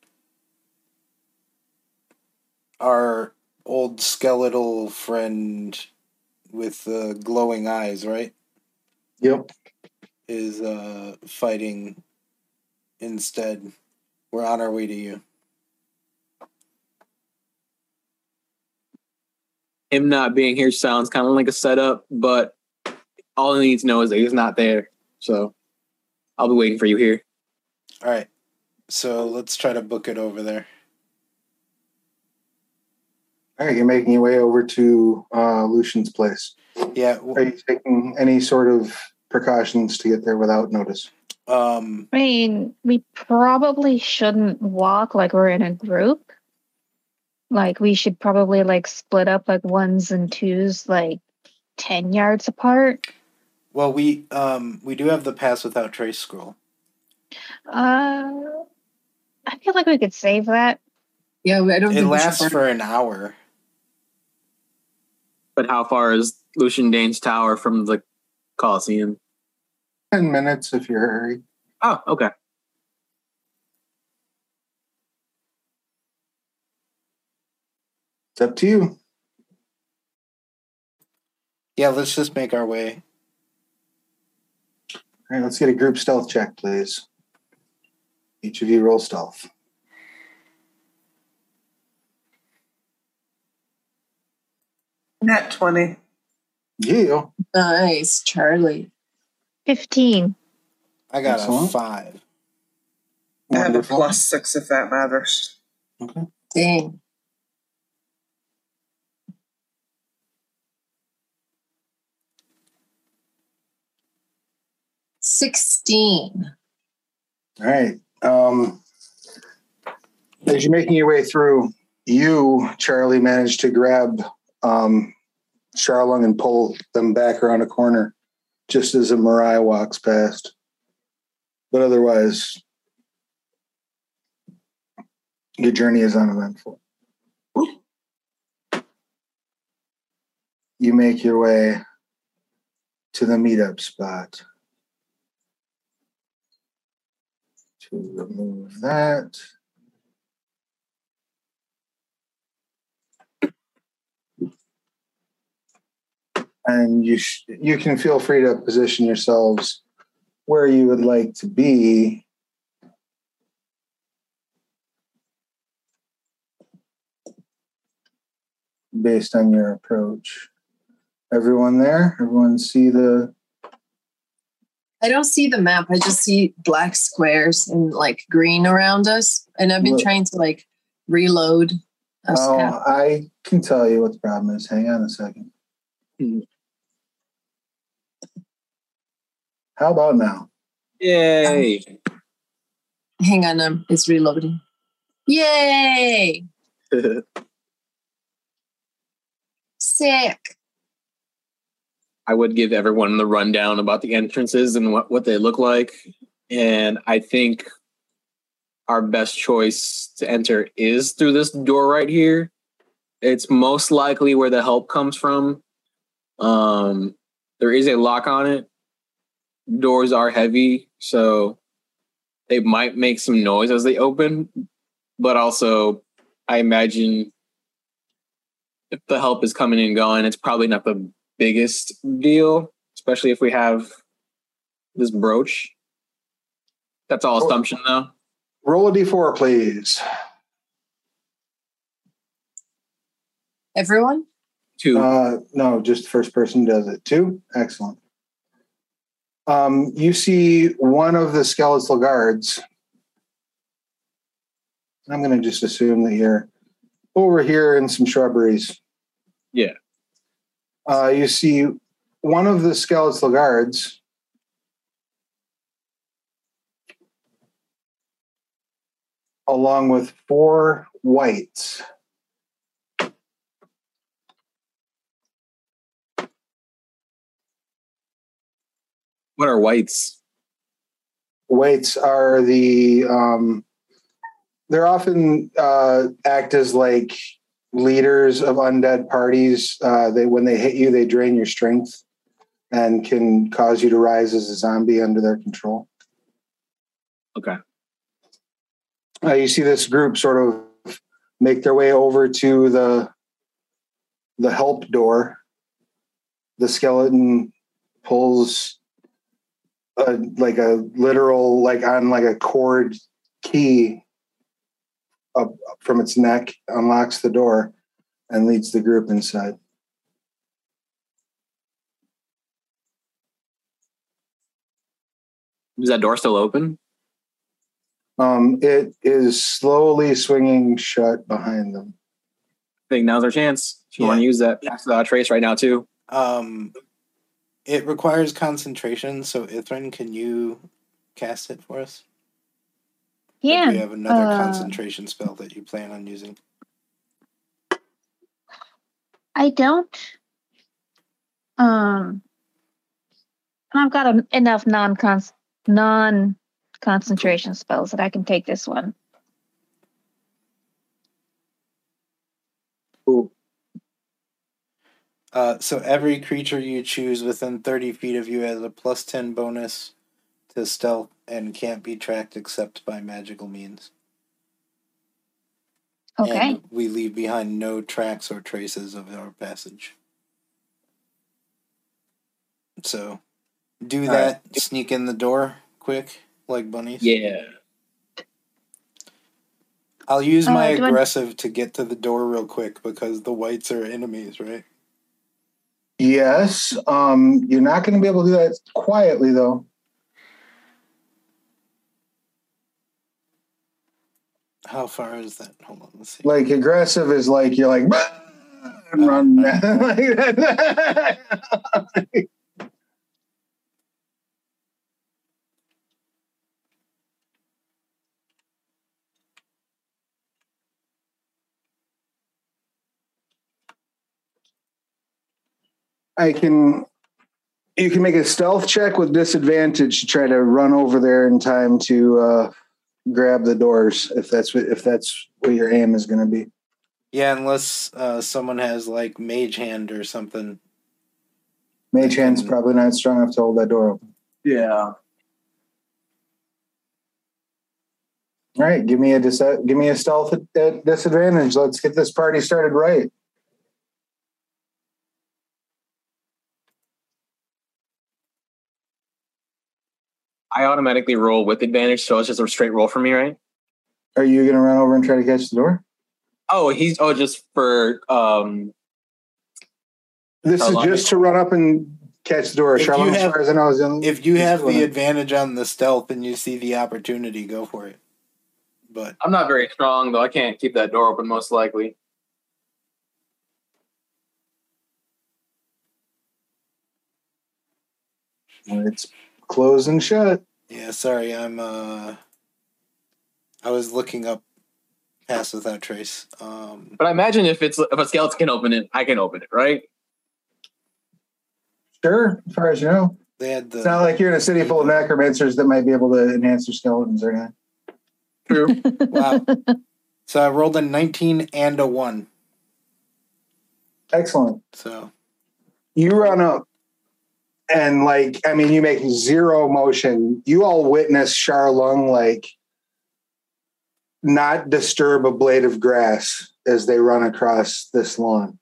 E: Our old skeletal friend with the glowing eyes, right,
A: Yep.
E: is uh, fighting instead. We're on our way to you.
C: Him not being here sounds kind of like a setup, but all I need to know is that he's not there. So I'll be waiting for you here.
E: All right. So let's try to book it over there.
A: All right, you're making your way over to uh, Lucien's place.
E: Yeah.
A: Are you taking any sort of precautions to get there without notice?
E: Um.
B: I mean, we probably shouldn't walk like we're in a group. Like we should probably like split up like ones and twos, like ten yards apart.
E: Well, we um we do have the pass without trace scroll.
B: Uh, I feel like we could save that.
D: Yeah, I don't
E: It
D: think
E: lasts for an hour.
C: But how far is Lucien Daine's tower from the Coliseum?
A: 10 minutes if you're hurry.
C: Oh, okay.
A: It's up to you.
E: Yeah, let's just make our way.
A: Right, let's get a group stealth check, please. Each of you roll stealth.
F: Net 20.
A: Yeah.
D: Nice, Charlee.
B: Fifteen.
E: I got a
A: Excellent.
E: five.
F: I have a plus six if that matters.
A: Okay.
D: Dang. Sixteen.
A: All right. Um, as you're making your way through, you, Charlee, managed to grab um, Sharlung and pull them back around a corner just as a Mariah walks past. But otherwise, your journey is uneventful. You make your way to the meetup spot. To remove that. and you sh- you can feel free to position yourselves where you would like to be. Based on your approach. Everyone there? Everyone see the
D: I don't see the map. I just see black squares and like green around us. And I've been
A: Look.
D: trying to like reload.
A: Oh,
D: half-
A: I can tell you what the problem is. Hang on a second.
C: Hmm.
A: How about now?
C: Yay!
D: Hang on, um, it's reloading. Yay! *laughs* Sick.
C: I would give everyone the rundown about the entrances and what, what they look like. And I think our best choice to enter is through this door right here. It's most likely where the help comes from. Um, there is a lock on it. Doors are heavy, so they might make some noise as they open. But also, I imagine if the help is coming and going, it's probably not the biggest deal, especially if we have this brooch. That's all assumption, though.
A: Roll a d4, please.
D: Everyone?
C: Two.
A: Uh, no, just the first person does it. Two? Excellent. Um, you see one of the skeletal guards. I'm going to just assume that you're over here in some shrubberies.
C: Yeah.
A: Uh, you see one of the skeletal guards. Along with four wights.
C: what are wights?
A: Wights are the um, they're often uh, act as like leaders of undead parties. Uh, they when they hit you, they drain your strength and can cause you to rise as a zombie under their control.
C: Okay.
A: Uh, you see this group sort of make their way over to the the help door. The skeleton pulls a, like a literal, like on like a cord key up from its neck, unlocks the door, and leads the group inside.
C: Is that door still open?
A: Um, it is slowly swinging shut behind them.
C: I think now's our chance. If you
E: Yeah.
C: want to use that uh, trace right now, too.
E: Um, it requires concentration. So, Ithrin, can you cast it for us? Or
B: Yeah.
E: do you have another
B: uh,
E: concentration spell that you plan on using?
B: I don't. Um, I've got a, enough non non concentration spells that I can take this one.
C: Cool.
E: Uh, so every creature you choose within 30 feet of you has a plus 10 bonus to stealth and can't be tracked except by magical means.
B: Okay.
E: And we leave behind no tracks or traces of our passage. So do
C: All
E: that, sneak in the door quick, like bunnies.
C: Yeah.
E: I'll use
B: Uh,
E: my
B: do I-
E: aggressive to get to the door real quick because the wights are enemies, right?
A: Yes, um, you're not going to be able to do that quietly, though.
E: How far is that? Hold on, let's see.
A: Like aggressive is like you're like and run like *laughs* that. I can. You can make a stealth check with disadvantage to try to run over there in time to uh, grab the doors if that's what if that's what your aim is going to be.
E: Yeah, unless uh, someone has like mage hand or something.
A: Mage hand's probably not strong enough to hold that door open.
C: Yeah.
A: All right, give me a dis- give me a stealth at, at disadvantage. Let's get this party started right.
C: I automatically roll with advantage, so it's just a straight roll for me, right?
A: Are you going to run over and try to catch the door?
C: Oh, he's oh just for um.
A: This is just to run up and catch the door.
E: If you
A: Charlotte, as
E: have-
A: far as I know, is the
E: If you have the advantage on the stealth and you see the opportunity, go for it. But
C: I'm not very strong though. I can't keep that door open most likely.
A: it's closed and shut.
E: yeah, sorry, I'm uh I was looking up Pass Without Trace. Um
C: But I imagine if it's if a skeleton can open it, I can open it, right?
A: Sure, as far as you know.
E: they had the
A: It's not like you're in a city full of necromancers that might be able to enhance their skeletons or not.
C: True. *laughs*
E: wow. So I rolled a 19 and a 1.
A: Excellent.
E: So
A: You run up and like, I mean, you make zero motion. You all witness Sharlung like not disturb a blade of grass as they run across this lawn.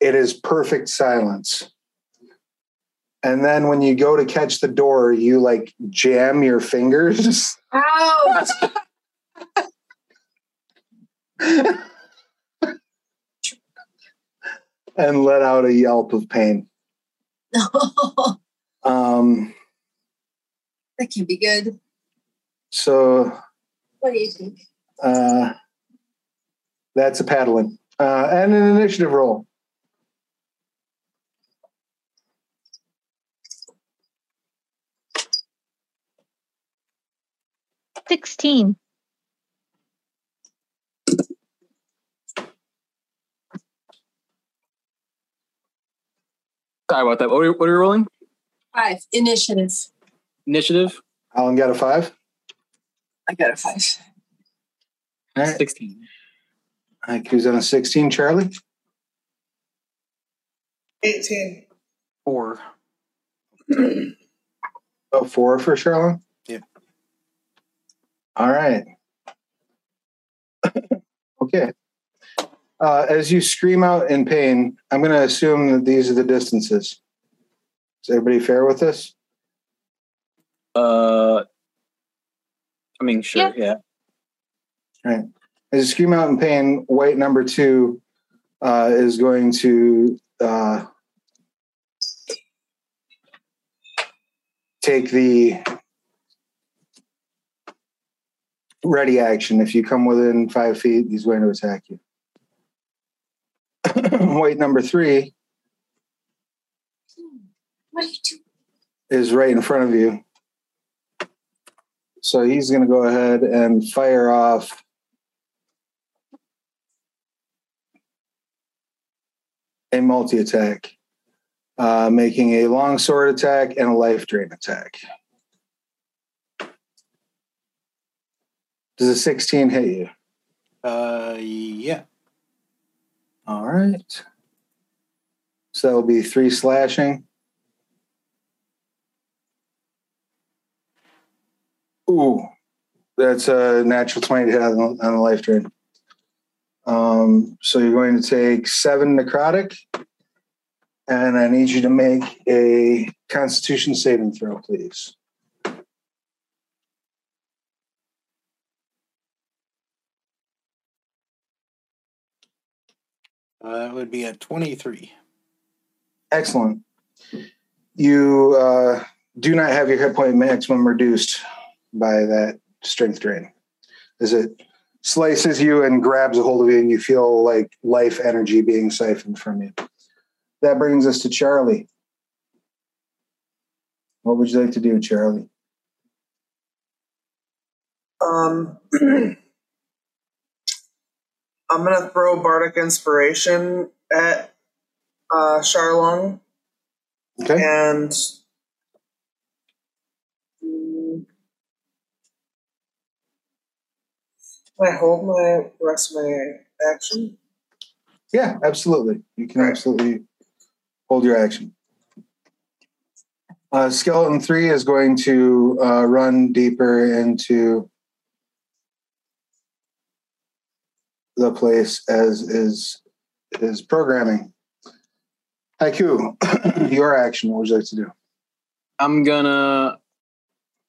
A: It is perfect silence. And then when you go to catch the door, you like jam your fingers.
D: Ouch! *laughs*
A: and let out a yelp of pain. *laughs* Um,
D: that can be good.
A: so
D: What do you think?
A: uh, that's a paddling uh, and an initiative roll.
B: Sixteen.
C: Sorry about that. What are, what are you rolling?
D: Five. Initiative.
C: Initiative
A: Alan got a five.
D: I got a five.
A: All right.
C: sixteen.
A: Like who's on a 16, Charlee?
F: 18.
C: Four. *clears throat*
A: Oh, four for Charlotte?
E: Yep.
A: All right. *laughs* okay. Uh, as you scream out in pain, I'm going to assume that these are the distances. Is everybody fair with this?
C: Uh, I mean, sure, yeah. Right.
A: As you scream out in pain, wight number two uh, is going to uh, take the ready action. If you come within five feet, he's going to attack you. White number three is right in front of you. So he's going to go ahead and fire off a multi attack, uh, making a long sword attack and a life drain attack. Does a 16 hit you?
E: uh yeah.
A: All right. So that will be three slashing. Ooh, that's a natural 20 to the, on the life drain. Um, so you're going to take seven necrotic, and I need you to make a constitution saving throw, please.
E: Uh, that would be a 23.
A: Excellent. You uh, do not have your hit point maximum reduced by that strength drain. As it slices you and grabs a hold of you, and you feel like life energy being siphoned from you. That brings us to Charlee. What would you like to do, Charlee?
F: Um, *clears throat* I'm gonna throw bardic inspiration at uh, Sharlung
A: Okay.
F: and. Can I hold my rest of my action?
A: Yeah, absolutely. You can
F: Right.
A: absolutely hold your action. Uh, skeleton three is going to uh, run deeper into the place as is is programming. Haiku, *clears throat* your action. What would you like to do?
C: I'm gonna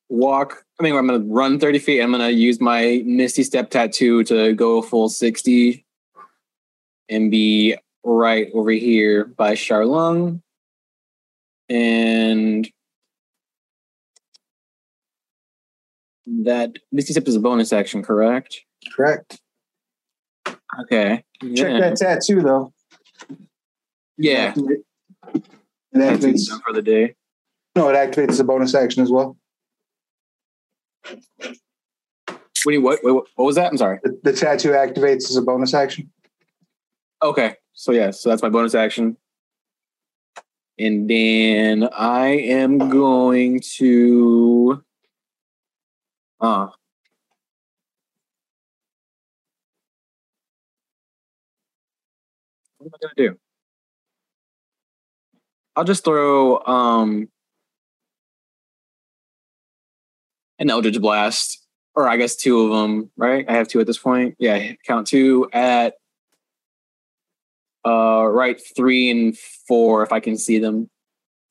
C: walk. I mean, I'm gonna run 30 feet. I'm gonna use my Misty Step tattoo to go full 60 and be right over here by Sharlung. And that Misty Step is a bonus action, correct?
A: Correct.
C: Okay.
A: Check
C: Yeah.
A: that tattoo though.
C: Yeah.
A: It activates.
C: done for the day.
A: No, it activates the bonus action as well.
C: What, you, what, what, what was that? I'm sorry.
A: The, the tattoo activates as a bonus action.
C: Okay. So yeah, so that's my bonus action. And then I am going to uh what am I gonna do? I'll just throw um an Eldritch Blast. Or I guess two of them, right? I have two at this point. Yeah, count two at uh right three and four if I can see them.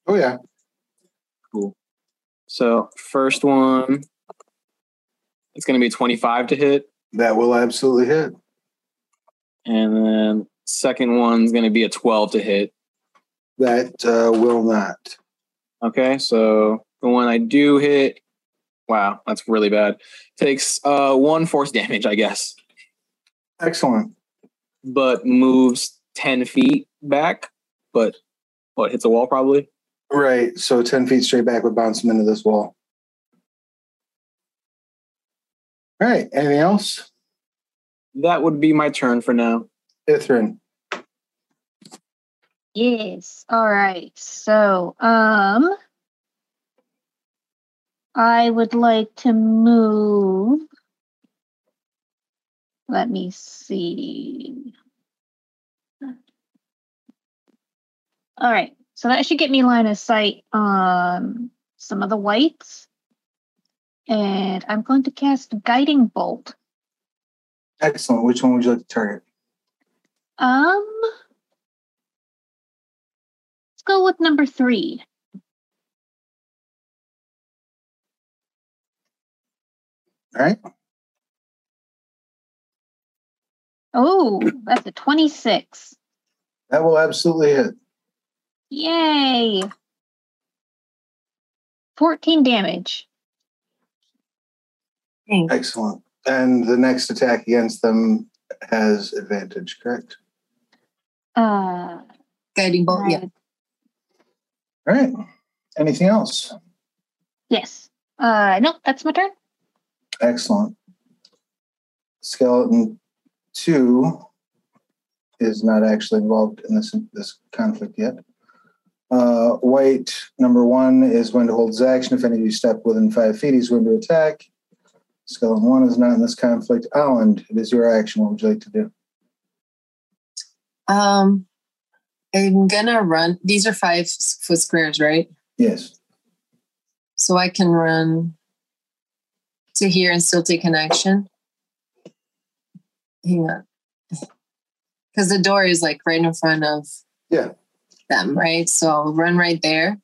A: Oh yeah.
C: Cool. So first one it's gonna be 25 to hit,
A: That will absolutely hit.
C: and then second one's gonna be a 12 to hit.
A: That uh, will not.
C: Okay, so the one I do hit, wow, that's really bad. Takes uh one force damage, I guess,
A: Excellent.
C: but moves 10 feet back, but what hits a wall probably?
A: Right. So 10 feet straight back would bounce him into this wall. All right. Anything else?
C: That would be my turn for now.
A: Ithrin.
B: Yes. All right. So, um, I would like to move. Let me see. All right. So that should get me line of sight on some of the wights. And I'm going to cast Guiding Bolt.
A: Excellent. Which one would you like to target?
B: Um, let's go with number three.
A: All right.
B: Oh, that's a 26.
A: That will absolutely hit.
B: Yay. 14 damage.
A: Excellent. And the next attack against them has advantage, correct?
B: Uh,
D: Guiding bolt. Yeah.
A: All right. Anything else?
B: Yes. Uh, nope, that's my turn.
A: Excellent. Skeleton two is not actually involved in this this conflict yet. Uh, wight number one is going to hold his action. If any of you step within five feet, he's going to attack. Skeleton one is not in this conflict. Ollend, it is your action. What would you like to do?
D: Um, I'm gonna run. These are five foot squares, right?
A: Yes.
D: So I can run to here and still take an action. Hang on. Because the door is like right in front of
A: Yeah.
D: them, right? So I'll run right there.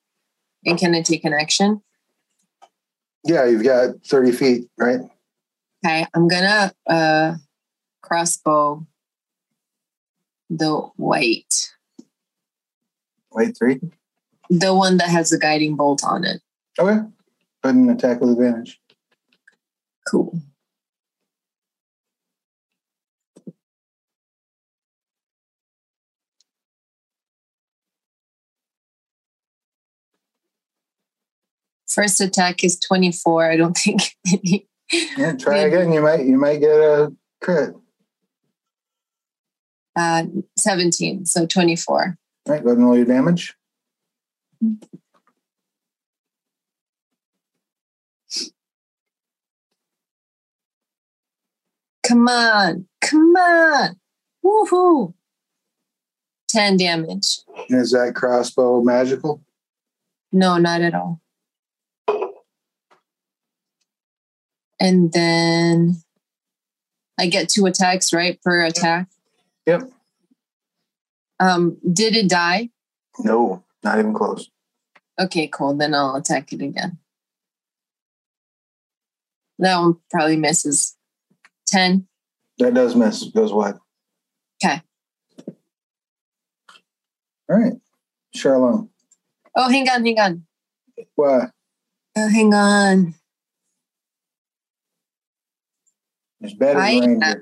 D: And can I take an action?
A: Yeah, you've got 30 feet, right?
D: Okay, I'm gonna uh crossbow the wight,
A: Wight three.
D: the one that has the guiding bolt on it.
A: Okay. Go ahead and attack with advantage.
D: Cool. First attack is 24. I don't *laughs* think any.
A: Yeah, try again. You might you might get a crit.
D: Uh, 17, so 24.
A: All right, go ahead and roll your damage.
D: Come on, come on. Woohoo. 10 damage.
A: Is that crossbow magical?
D: No, not at all. And then I get two attacks, right? Per attack.
A: Yep.
D: Um, did it die?
A: No, not even close.
D: Okay, cool. Then I'll attack it again. That one probably misses. 10.
A: That does miss. Goes wide.
D: Okay.
A: All right. Sharlung.
D: Oh, hang on, hang on.
A: What?
D: Oh, hang on.
A: There's better
D: I-?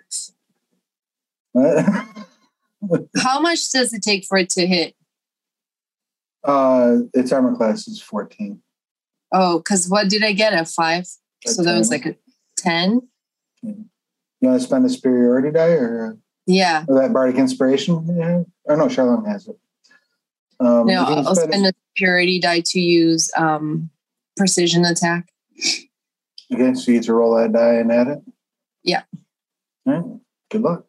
D: *laughs* How much does it take for it to hit?
A: uh, its armor class is 14.
D: Oh, because what did I get? A five?
A: A
D: So that was like a 10?
A: You want to spend the superiority die or,
D: Yeah.
A: or that bardic inspiration? Yeah. Or no, Sharlung has it. Um,
D: No, I'll
A: spend-
D: spend a purity die to use um, precision attack.
A: Okay, so you get to roll that die and add it?
D: Yeah.
A: All right. Good luck.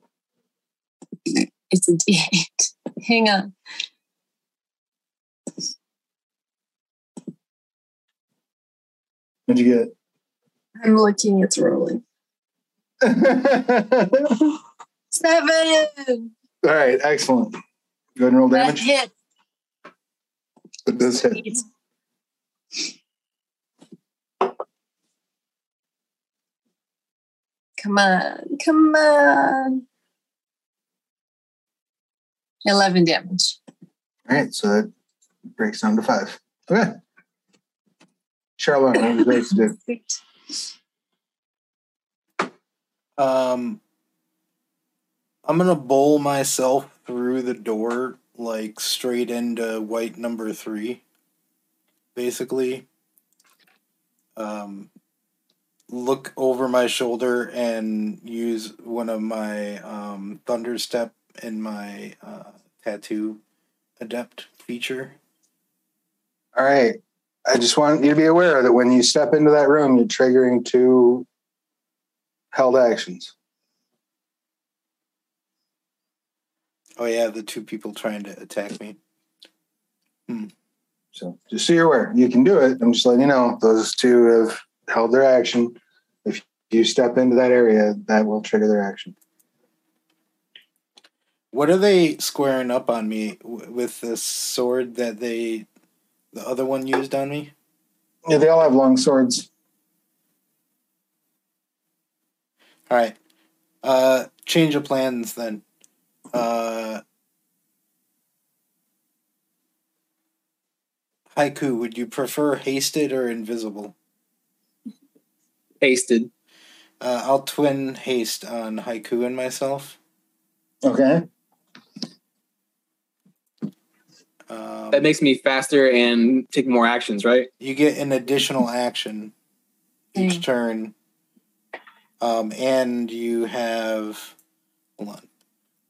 D: It's a d8. *laughs* Hang on.
A: What'd you get?
D: I'm looking. It's rolling. *laughs* Seven.
A: All right, excellent. Go ahead and roll
D: That
A: damage.
D: hit.
A: It does hit.
D: Come on. Come on. 11 damage.
A: All right, so that breaks down to five. Okay. Charlotte, what would you like to do? *laughs*
E: Um, I'm gonna bowl myself through the door, like straight into wight number three. Basically, um, look over my shoulder and use one of my um, thunder step in my uh, tattoo adept feature.
A: All right. I just want you to be aware that when you step into that room, you're triggering two held actions.
E: Oh yeah, the two people trying to attack me.
A: So just so you're aware, you can do it. I'm just letting you know those two have held their action. If you step into that area, that will trigger their action.
E: What are they squaring up on me w- with the sword that they, the other one used on me?
A: Yeah, they all have long swords.
E: All right, uh, change of plans then. Uh, haiku, would you prefer hasted or invisible?
C: Hasted.
E: Uh, I'll twin haste on haiku and myself.
A: Okay.
E: Um,
C: That makes me faster and take more actions, right?
E: you get an additional action each
D: Mm.
E: turn. Um, and you have hold on.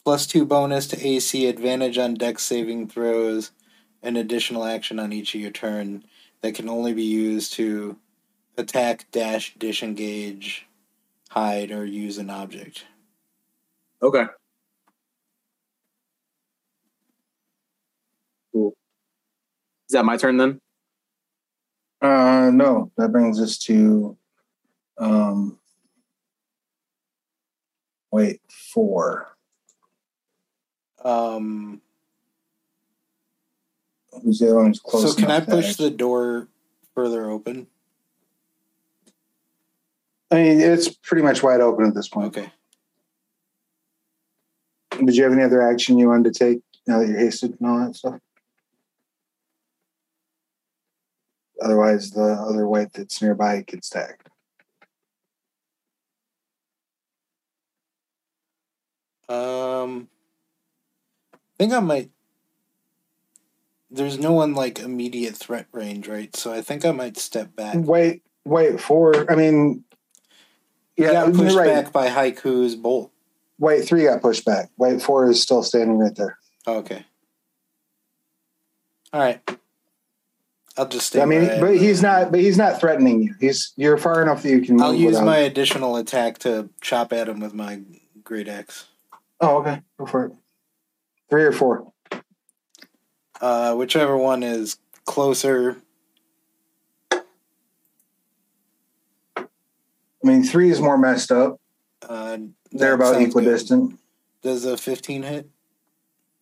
E: Plus two bonus to AC, advantage on dex saving throws, an additional action on each of your turn that can only be used to attack, dash, disengage, hide, or use an object.
C: Okay. Cool. Is that my turn then?
A: Uh, no, that brings us to, um, wait, four.
E: Um,
A: Who's the other one close?
E: so can I push
A: actually-
E: the door further open?
A: I mean, it's pretty much wide open at this point.
E: Okay.
A: Did you have any other action you wanted to take now that you're hasted and all that stuff? Otherwise, the other wight that's nearby gets tagged.
E: Um, I think I might. There's no one like immediate threat range, right? So I think I might step back.
A: Wait, wait, four. I mean,
E: Yeah, got pushed
A: right.
E: back by Haiku's bolt.
A: Wait, three got pushed back. Wait, four is still standing right there.
E: Okay. All right. I'll just stay.
A: I mean, but he's not. But he's not threatening you. He's you're far enough that you can. Move
E: I'll use
A: without-
E: my additional attack to chop at him with my great axe.
A: Oh, okay. Go for it. Three or four.
E: Uh, whichever one is closer.
A: I mean, three is more messed up.
E: Uh,
A: They're about
E: sounds good.
A: equidistant.
E: Does a 15 hit?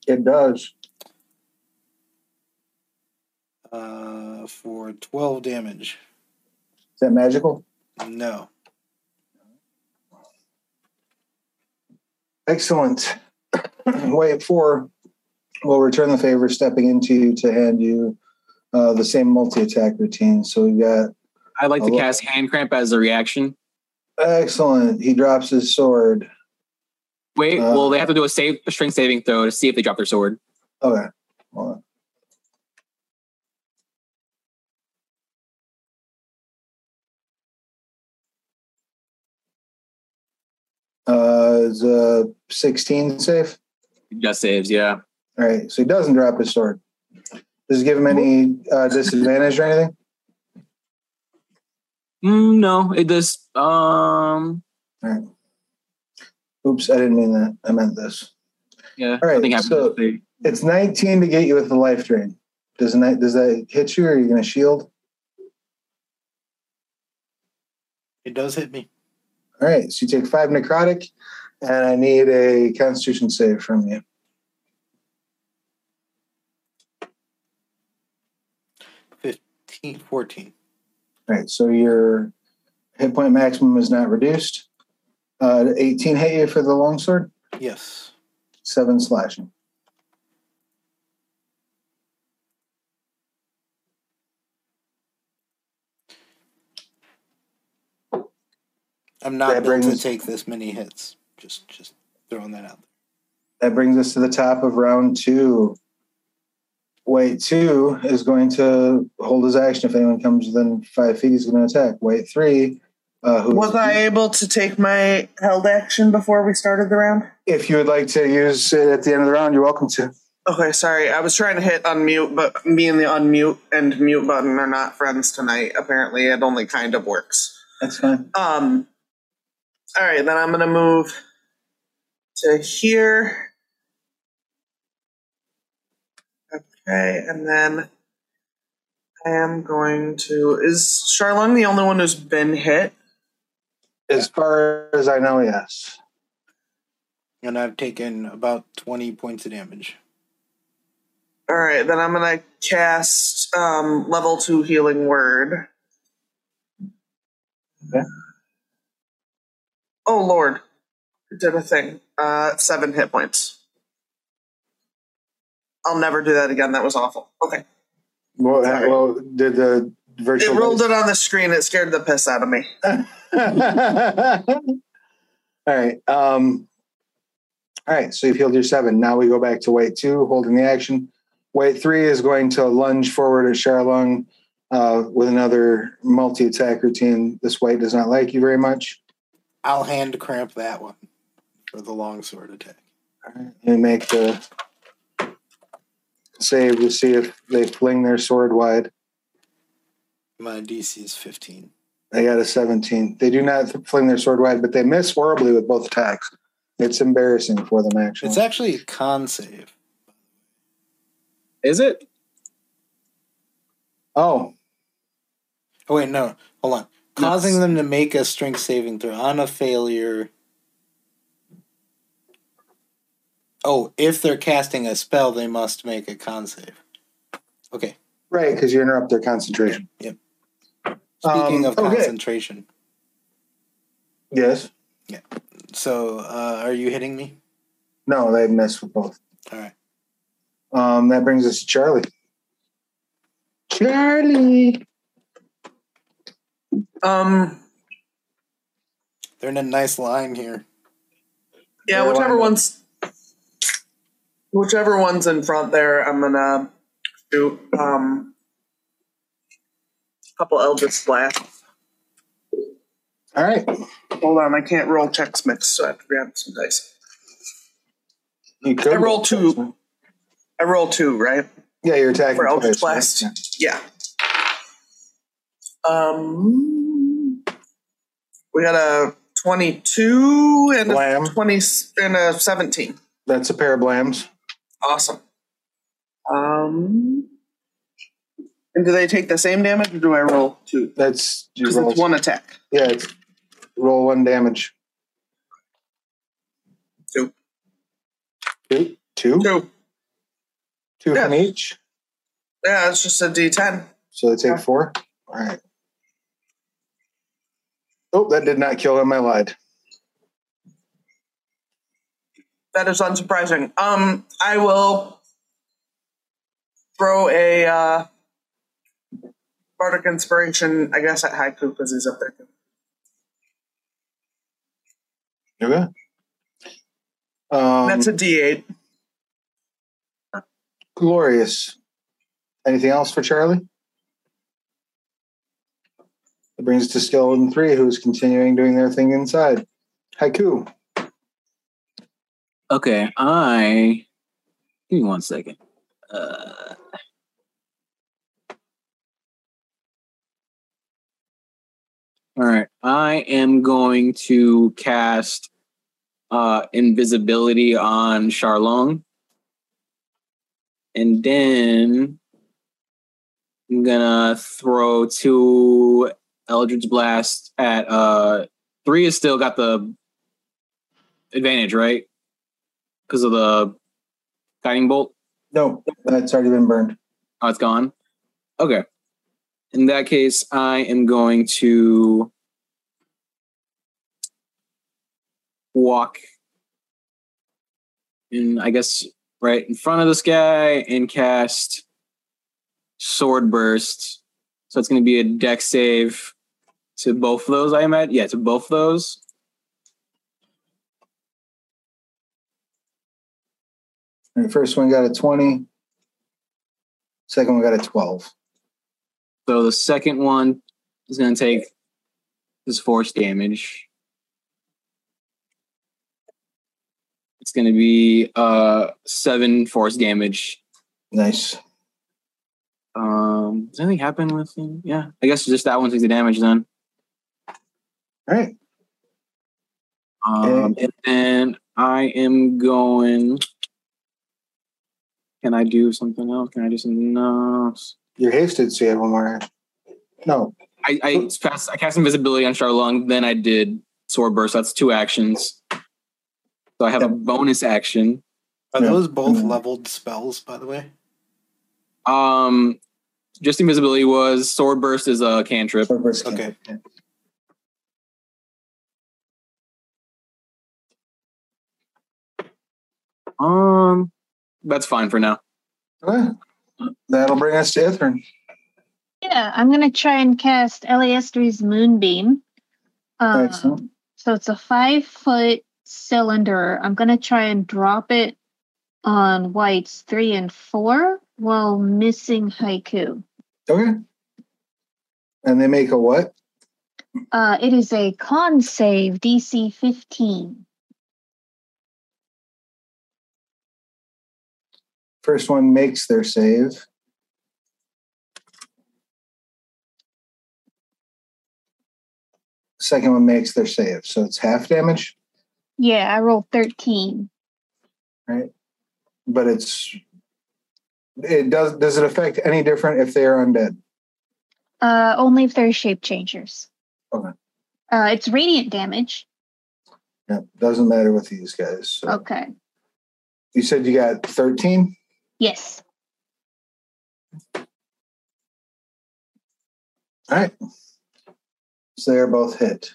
A: It does.
E: Uh, for 12 damage.
A: Is that magical?
E: No.
A: Excellent. *clears throat* Wait four will return the favor, stepping into you to hand you uh, the same multi attack routine. So we got
C: I'd like to cast hand cramp as a reaction.
A: excellent. He drops his sword.
C: Wait,
A: Uh,
C: well, they have to do a save, a strength saving throw to see if they drop their sword.
A: Okay. Hold on. Uh, is uh 16 safe?
C: Just saves, yeah.
A: All right, so he doesn't drop his sword. Does it give him any uh, disadvantage or anything?
C: Mm, no, it does. Um,
A: Oops, I didn't mean that. I meant this.
C: yeah.
A: All right, so- It's 19 to get you with the life drain. Does that does that hit you or are you gonna shield?
E: It does hit me.
A: All right, so you take five necrotic, and I need a constitution save from you.
E: Fifteen, 14.
A: All right, so your hit point maximum is not reduced. Uh, 18 hit you for the longsword,
E: Yes.
A: seven slashing.
E: I'm not
A: That
E: built to take this many hits. Just just throwing that out
A: That brings us to the top of round two. Wait two is going to hold his action if anyone comes within five feet. He's going to attack. Wait three. Uh, who
F: Was I able to take my held action before we started the round?
A: If you would like to use it at the end of the round, you're welcome to.
F: Okay, sorry. I was trying to hit unmute, but me and the unmute and mute button are not friends tonight. Apparently, it only kind of works.
A: That's fine.
F: Um. All right, then I'm gonna move to here. Okay, and then I am going to. Is Charlene the only one who's been hit?
A: As far as I know, yes.
E: And I've taken about 20 points of damage.
F: All right, then I'm gonna cast um, level two healing word.
A: Okay.
F: Oh Lord, it did a thing. Uh, seven hit points. I'll never do that again. That was awful. Okay,
A: Well,
F: Sorry.
A: well did the virtual?
F: it rolled it on the screen. It scared the piss out of me. *laughs*
A: all right. Um, all right. So you've healed your seven. Now we go back to weight two, holding the action. Weight three is going to lunge forward at Sharlung uh, with another multi attack routine. This weight does not like you very much.
E: I'll hand cramp that one for the longsword attack.
A: All right. And make the save to see if they fling their sword wide.
E: My DC is 15.
A: They got a 17. They do not fling their sword wide, but they miss horribly with both attacks. It's embarrassing for them, actually.
E: It's actually a con save.
C: Is it?
A: oh,
E: Oh, wait, no. Hold on. Causing them to make a strength saving throw on a failure. Oh, if they're casting a spell, they must make a con save. Okay.
A: right, because you interrupt their concentration.
E: Yep. Speaking
A: Um,
E: of
A: okay.
E: concentration,
A: Yes. Yeah.
E: so uh, are you hitting me?
A: No, they missed with both.
E: All right.
A: Um, that brings us to Charlee. Charlee.
F: Um,
E: They're in a nice line here.
F: yeah,
A: Where
F: whichever one's whichever one's in front there, I'm gonna do um a couple Eldritch blasts.
A: All right.
F: Hold on, I can't roll checks mixed, so I have to grab some dice.
A: You could
F: I roll two. I roll two, right?
A: Yeah, you're attacking
F: For Eldritch
A: twice?
F: Blast? Yeah. Um, we got a twenty-two and
A: Blam.
F: a twenty and a seventeen.
A: That's a pair of blams.
F: Awesome. Um, and do they take the same damage, or do I roll two?
A: That's you
F: Because
A: roll.
F: it's one attack.
A: Yeah, it's roll one damage.
F: Two.
A: Two. Two.
F: Two.
A: Two from each.
F: Yeah, it's just a D10.
A: So they take four? All right. Oh, that did not kill him. I lied.
F: That is unsurprising. Um, I will throw a uh, bardic inspiration, I guess, at Haiku because he's up there. too.
A: Okay. Um,
F: That's a D8.
A: glorious. Anything else for Charlee? That brings us to skeleton three, who's continuing doing their thing inside. Haiku.
C: Okay, I give me one second. Uh, all right, I am going to cast uh, invisibility on Sharlung, and then I'm gonna throw two Eldritch Blast at uh three. Is still got the advantage, right? Because of the guiding bolt.
A: No, that's already been burned.
C: Oh, it's gone. Okay. In that case, I am going to walk in, I guess, right in front of this guy and cast Sword Burst. So it's going to be a dex save to both of those, I imagine. Yeah, to both of those.
A: All right, first one got a 20. Second one got a 12.
C: So the second one is going to take this force damage. It's going to be uh seven force damage.
A: Nice.
C: Um, does anything happen with him? Yeah, I guess just that one takes the damage then.
A: All right.
C: Um,
A: Okay.
C: and then I am going. Can I do something else? Can I do something else?
A: You're hasted, so you had one more. No.
C: I I passed. I cast invisibility on Sharlung. Then I did sword burst. That's two actions. So I have a bonus action.
E: Are
A: Yeah.
E: those both
A: Mhm.
E: leveled spells, by the way?
C: Um, just invisibility was sword burst is a cantrip.
A: Sword burst
E: Okay.
A: can't.
C: Um, that's fine for now.
A: Okay. That'll bring us to Ithrin.
B: Yeah, I'm gonna try and cast Eliastri's Moonbeam. Um,
A: Excellent.
B: so it's a five foot cylinder. I'm gonna try and drop it on wights three and four while missing haiku.
A: Okay. And they make a what?
B: Uh, it is a con save DC 15.
A: First one makes their save. Second one makes their save. So it's half damage,
B: Yeah, I rolled 13. Right.
A: but it's it does does it affect any different if they are undead?
B: Uh, only if they're shape changers.
A: Okay.
B: Uh, it's radiant damage.
A: Yeah, doesn't matter with these guys. So
B: Okay.
A: you said you got 13?
B: Yes.
A: All right. So they're both hit.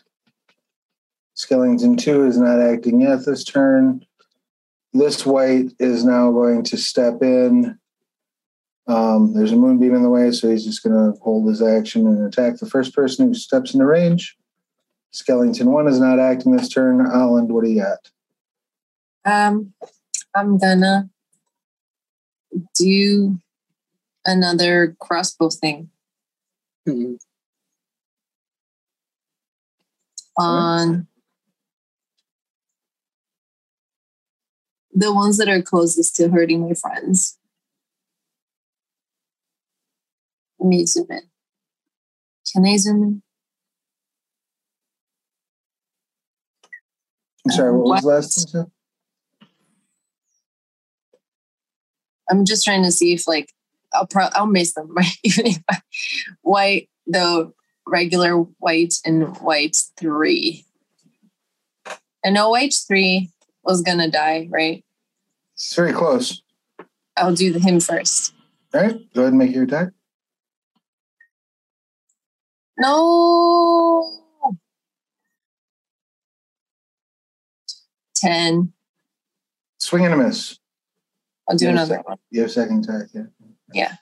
A: Skellington 2 is not acting yet this turn. This wight is now going to step in. Um, there's a moonbeam in the way, so he's just going to hold his action and attack the first person who steps into range. Skellington 1 is not acting this turn. Ollend, what do you got?
D: Um, I'm gonna do another crossbow thing hmm. on the ones that are closest to hurting my friends. Let me zoom in. Can I zoom in?
A: I'm sorry, what was last thing you said?
D: I'm just trying to see if like I'll pro- I'll mace them *laughs* right even if I, white the regular wight and wight three. I know wight three was gonna die, right?
A: It's very close.
D: I'll do the him first.
A: All right, go ahead and make your attack.
D: No. 10.
A: Swing and a miss.
D: I'll do another
A: sec-
D: one.
A: You have second attack, yeah.
D: Yeah.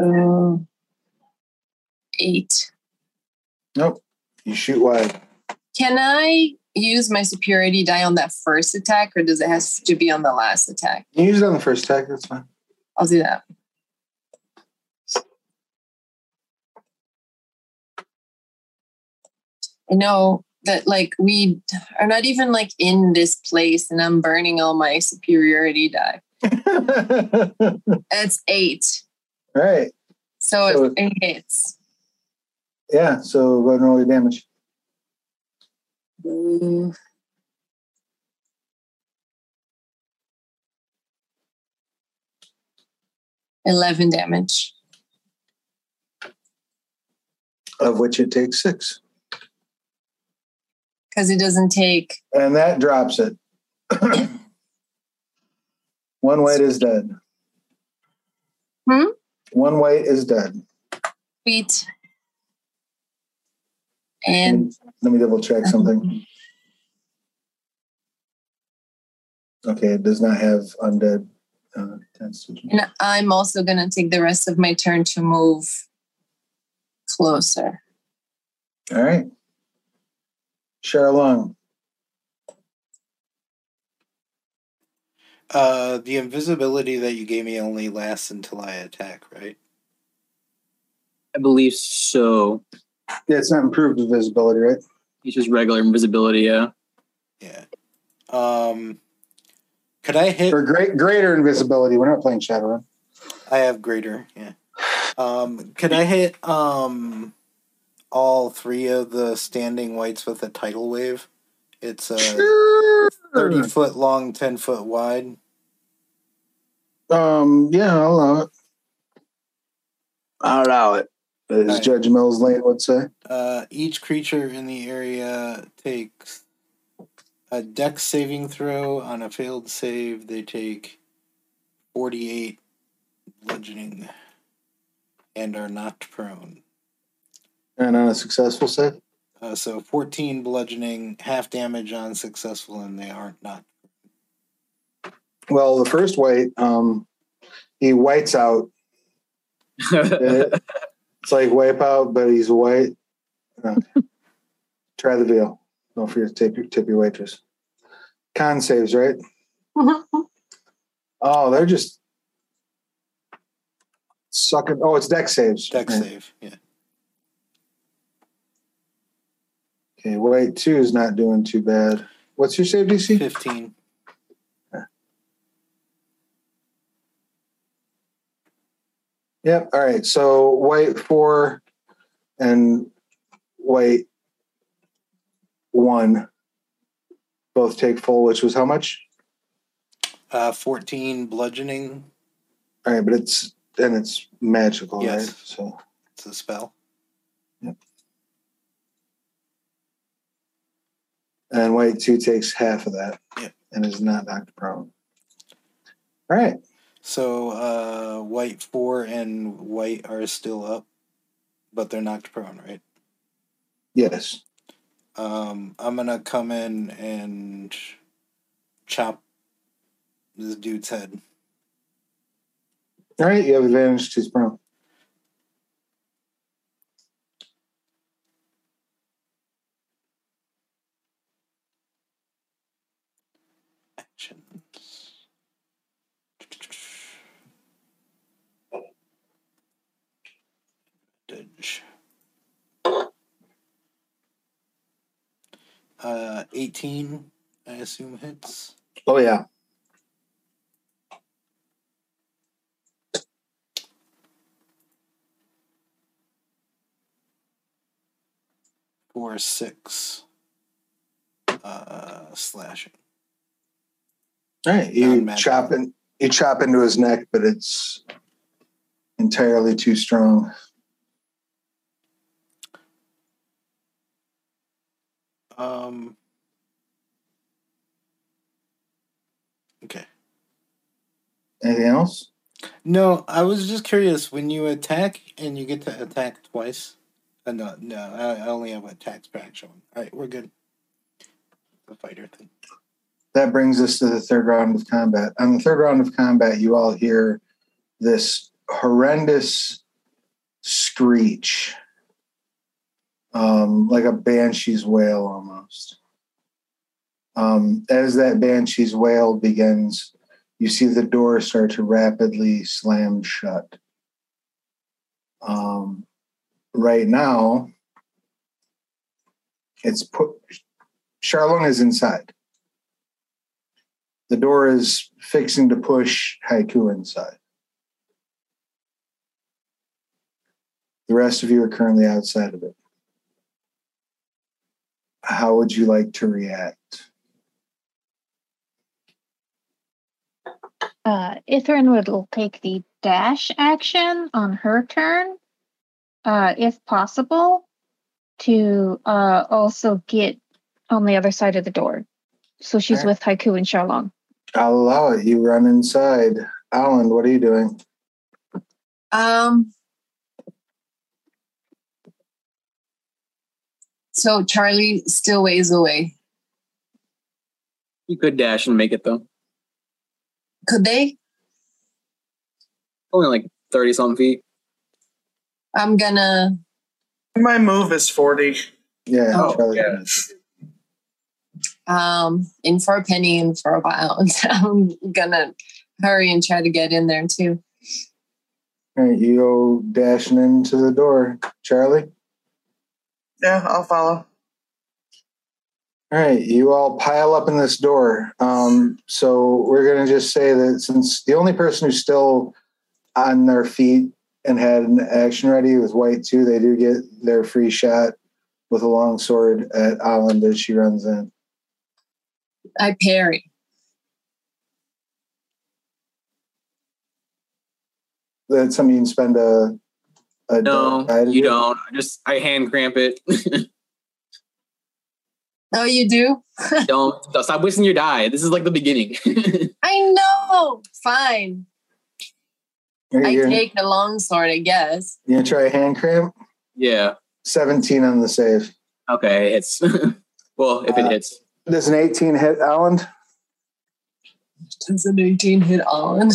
D: Uh, eight.
A: Nope. You shoot wide.
D: Can I use my superiority die on that first attack, or does it have to be on the last attack?
A: You use it on the first attack, that's fine.
D: I'll do that. Know that like we are not even like in this place and I'm burning all my superiority die. *laughs* It's eight.
A: right.
D: So,
A: So-
D: it, it hits.
A: Yeah, so go ahead and roll your damage.
D: Ooh. Eleven damage.
A: Of which it takes six.
D: Because it doesn't take
A: And that drops it. *coughs* One wight is dead.
D: Hmm?
A: One wight is dead.
D: feet. And
A: Let me double check something. Okay, it does not have undead. Uh,
D: and I'm also gonna take the rest of my turn to move closer.
A: All right. Sharlung.
E: Uh, the invisibility that you gave me only lasts until I attack, right?
C: I believe so.
A: Yeah, it's not improved invisibility, right?
C: It's just regular invisibility, yeah.
E: Yeah. Um, could I hit?
A: For great greater invisibility. We're not playing Shadowrun.
E: I have greater. Yeah. Um, could I hit um all three of the standing wights with a tidal wave? It's a thirty foot long, ten foot wide.
A: Um, yeah, I'll allow it. I'll allow it, as
E: Alright.
A: Judge Mills Lane would say.
E: Uh, each creature in the area takes a dex saving throw. On a failed save, they take 48 bludgeoning and are knocked prone.
A: And on a successful save.
E: Uh, so 14 bludgeoning, half damage on successful, and they aren't knocked.
A: Well, the first wight, um, he whites out. *laughs* It's like wipe out, but he's white. Okay. Try the veal. Don't forget to tip your, tip your waitress. Con saves, right? *laughs* Oh, they're just sucking. Oh, it's dex saves.
E: Deck
A: Right.
E: save, yeah.
A: Okay, wight two is not doing too bad. What's your save DC?
E: 15.
A: Yep. All right. So wight four and wight one both take full, which was how much?
E: Uh, 14 bludgeoning.
A: All right, but it's and it's magical,
E: Yes.
A: right? So
E: It's a spell.
A: And wight two takes half of that
E: Yep.
A: and is not knocked prone. All right.
E: So uh, wight 4 and wight are still up, but they're knocked prone, right?
A: Yes.
E: Um, I'm gonna come in and chop this dude's head.
A: All right. You have advantage to his prone.
E: Actions. Advantage. Uh, 18, I assume hits.
A: Oh yeah.
E: Four, six. Uh, slashing.
A: All right. You chop in, you chop into his neck, but it's entirely too strong.
E: Um, okay.
A: Anything else?
E: No, I was just curious. When you attack and you get to attack twice, uh, no, no, I, only have attacks per showing. All right, we're good. The fighter thing.
A: That brings us to the third round of combat. On the third round of combat, you all hear this horrendous screech um, like a banshee's wail almost. Um, as that banshee's wail begins, you see the door start to rapidly slam shut. Um, right now, it's put. Is inside. The door is fixing to push Haiku inside. The rest of you are currently outside of it. How would you like to react?
B: Uh, Ithrin would take the dash action on her turn, uh, if possible, to uh, also get on the other side of the door. So she's
A: Alright.
B: with Haiku and Sharlung.
A: I'll allow it. You run inside. Ollend, what are you doing?
D: Um. So Charlee still ways away.
C: You could dash and make it though.
D: Could they?
C: Only like 30 something feet.
D: I'm gonna.
F: My move is 40.
A: Yeah,
D: Oh,
A: Charlee.
C: yeah.
D: Um, in for a penny and for a pound. *laughs* I'm gonna hurry and try to get in there too.
A: All right, you go dashing into the door. Charlee?
F: Yeah, I'll follow.
A: All right, you all pile up in this door. Um, so we're going to just say that since the only person who's still on their feet and had an action ready was Wight too, they do get their free shot with a long sword at Ollend as she runs in.
D: I parry.
A: That's something you can spend a. a
C: No,
A: die
C: you
A: do?
C: don't. I just I hand cramp it. *laughs*
D: Oh, you do? *laughs*
C: don't stop wasting your die. This is like the beginning. *laughs*
D: I know. Fine.
A: You're,
D: I
A: you're,
D: take the long sword, I guess.
A: you gonna try a hand cramp?
C: yeah.
A: 17 on the save.
C: Okay. It's well if it
A: Uh,
C: hits.
A: Does an 18 hit Ollend?
D: Does an 18 hit on?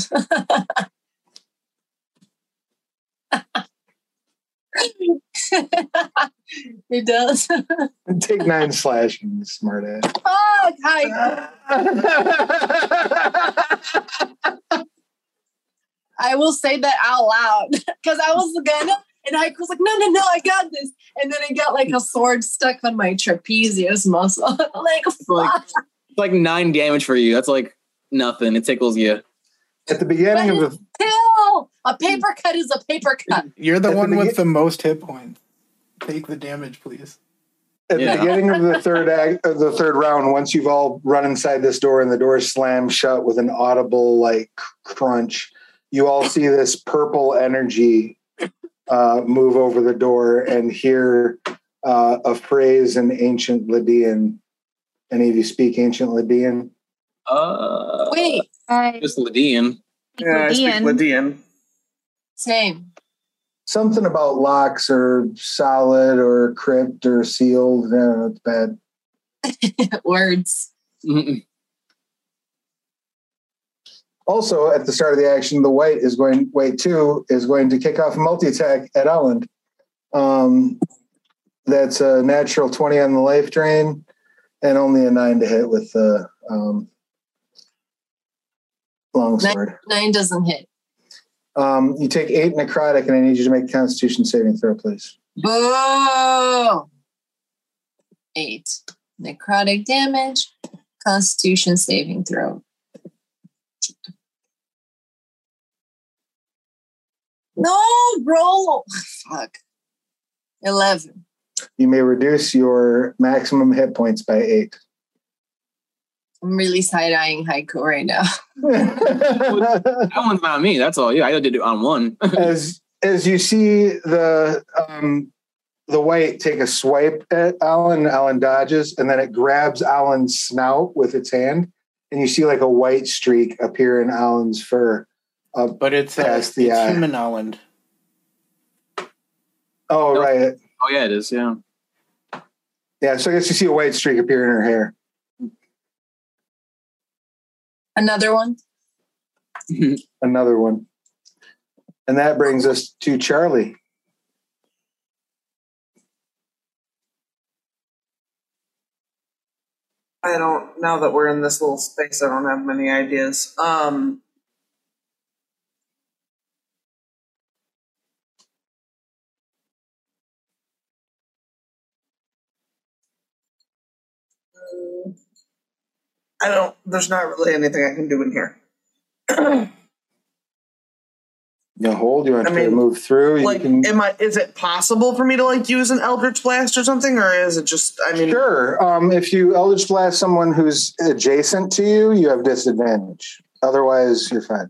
D: *laughs* it does.
A: Take nine slashing, you smart ass.
D: Oh, hi. *laughs* I will say that out loud because I was gonna, and I was like, no, no, no, I got this. And then I got like a sword stuck on my trapezius muscle. *laughs* like,
C: like-
D: fuck.
C: It's like nine damage for you. That's like nothing. It tickles you.
A: At the beginning of the
D: Pill! A paper cut is a paper cut.
E: You're the
A: At the
E: one with
A: begin-
E: the most hit points. Take the damage, please.
A: At
C: Yeah.
A: the beginning of the *laughs* third act, of the third round, once you've all run inside this door and the door slams shut with an audible like crunch, you all see this purple energy uh, move over the door and hear uh, a phrase in ancient Ledean. Any of you speak ancient Ledean?
C: Uh
D: Wait,
B: I
C: just Ledean.
F: Yeah, I speak
B: Ledean.
F: Ledean.
D: same.
A: Something about locks or solid or crypt or sealed. No, it's bad. *laughs*
D: Words.
C: Mm-mm.
A: Also, at the start of the action, the wight is going. Wight two is going to kick off a multi attack at Ollend. Um, that's a natural twenty on the life drain, and only a nine to hit with the um, longsword.
D: Nine doesn't hit.
A: Um, you take eight necrotic, and I need you to make Constitution saving throw, please.
D: Boo! Eight. Necrotic damage. Constitution saving throw. No, roll. Fuck. 11.
A: You may reduce your maximum hit points by eight.
D: I'm really side eyeing Haiku right now.
C: That one's not me. That's all. Yeah, I did it on one. *laughs*
A: as as you see the um, the wight take a swipe at Ollend, Ollend dodges, and then it grabs Ollend's snout with its hand, and you see like a white streak appear in Alan's fur. up.
E: But it's, uh,
A: Past the
E: it's
A: eye.
E: human Ollend.
A: Oh,
C: Nope.
A: right.
C: Oh yeah, it is. Yeah.
A: Yeah, so I guess you see a white streak appear in her hair.
D: Another one. *laughs*
A: Another one. And that brings us to Charlee.
F: I don't. Now that we're in this little space, I don't have many ideas. Um. I don't. There's not really anything I can do in here. *clears throat*
A: You hold. You want
F: I
A: to
F: mean,
A: move through? You
F: like,
A: can.
F: am I? Is it possible for me to like use an Eldritch Blast or something, or is it just? I mean,
A: Sure. Um, if you Eldritch Blast someone who's adjacent to you, you have disadvantage. Otherwise, you're fine.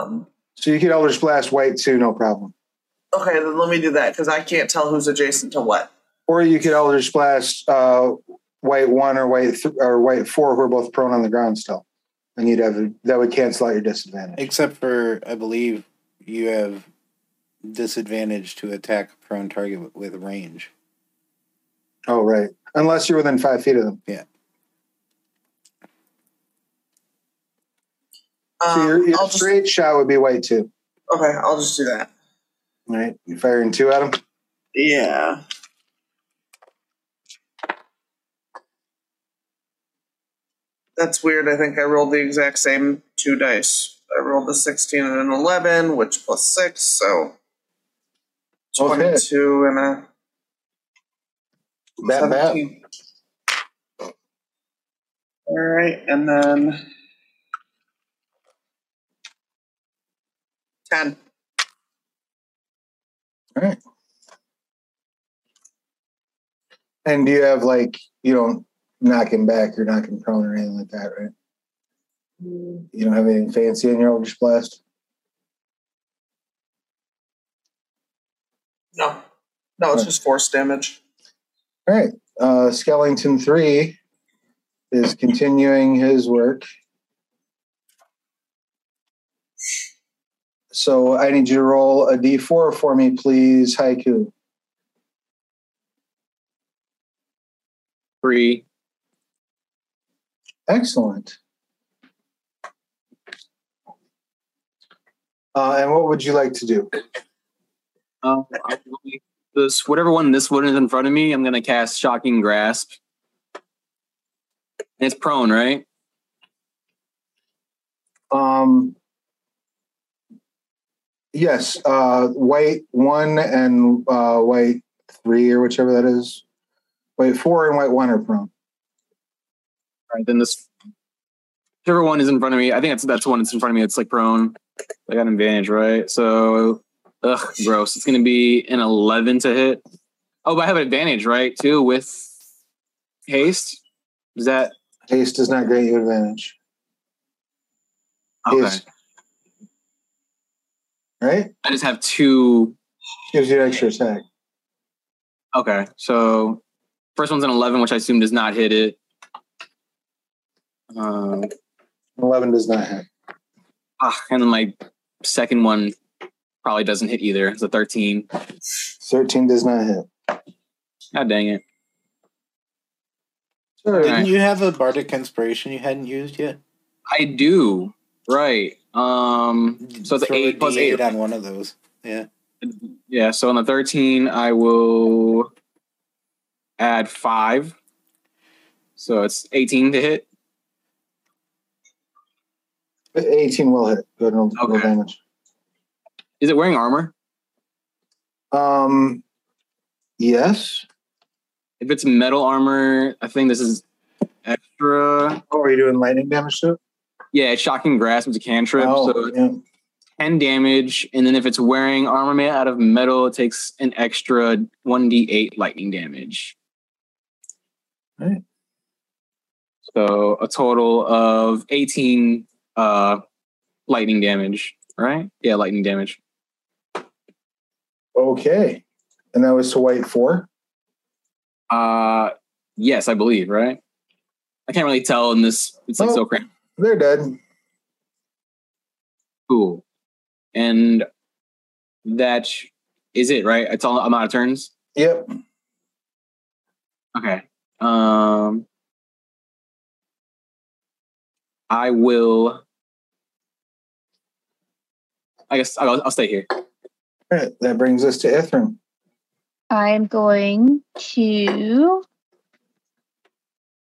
F: Um,
A: So you can Eldritch Blast wight too, no problem.
F: okay, then let me do that because I can't tell who's adjacent to what.
A: Or you could Eldritch Blast uh, wight one or wight th- or wight four who are both prone on the ground still, and you'd have a, that would cancel out your disadvantage.
E: Except for, I believe you have disadvantage to attack a prone target with, with range.
A: Oh, right. Unless you're within five feet of them. Yeah. So
F: Um,
A: your, your
F: I'll just,
A: straight shot would be wight two.
F: okay, I'll just do that.
A: All right. You firing two at him.
F: Yeah. That's weird. I think I rolled the exact same two dice. I rolled a 16 and an 11, which plus 6, so
A: Both hit.
F: 22 and a
A: Bat, bat.
F: 17. All right, and then 10.
A: All right. And do you have like you don't knock him back or knock him prone or anything like that, right? You don't have anything fancy in your Eldritch Blast?
F: No. No, it's just force damage.
A: All right. Uh, Skellington 3 is continuing his work. So I need you to roll a d4 for me, please, Haiku.
C: Three.
A: Excellent. Uh, and what would you like to do?
C: Um, this whatever one this one is in front of me, I'm gonna cast Shocking Grasp. And it's prone, right?
A: Um, yes, uh, wight one and uh, wight three, or whichever that is. Wight four and wight one are prone.
C: Right, then this whichever one is in front of me. I think that's that's the one that's in front of me. It's like prone. I got an advantage, right? So, ugh, gross. It's gonna be an 11 to hit. Oh, but I have an advantage, right? Too with haste. Is that
A: Haste does not grant you advantage.
C: okay?
A: Haste, right?
C: I just have two.
A: Gives you an extra attack.
C: Okay, so first one's an 11, which I assume does not hit it. Um,
A: 11 does not hit.
C: ah, and then my second one probably doesn't hit either. It's a 13.
A: 13 does not hit.
C: God dang it.
A: Sure.
E: Didn't you have a bardic inspiration you hadn't used yet?
C: I do. Right. Um so it's
E: Throw
C: eight
E: D8
C: eight.
E: on one of those. Yeah.
C: Yeah, so on the 13 I will add five. So it's 18 to hit.
A: 18 will hit. And roll
C: Okay.
A: damage.
C: Is it wearing armor?
A: Um, yes.
C: If it's metal armor, I think this is extra.
A: Oh, are you doing lightning damage to it?
C: Yeah, it's shocking grasp. It's a cantrip.
A: Oh,
C: so
A: yeah.
C: 10 damage. And then if it's wearing armor made out of metal, it takes an extra 1d8 lightning damage.
A: Right.
C: So a total of 18 uh, lightning damage, right? Yeah, lightning damage.
A: Okay. And that was to wight four?
C: Uh, yes, I believe, right? I can't really tell in this. It's like
A: Oh.
C: so cramped.
A: They're dead.
C: Cool. And that is it, right? It's all amount of turns.
A: Yep.
C: Okay. Um, I will. I guess I'll, I'll stay here.
A: All right. That brings us to Ithrin.
B: I'm going to.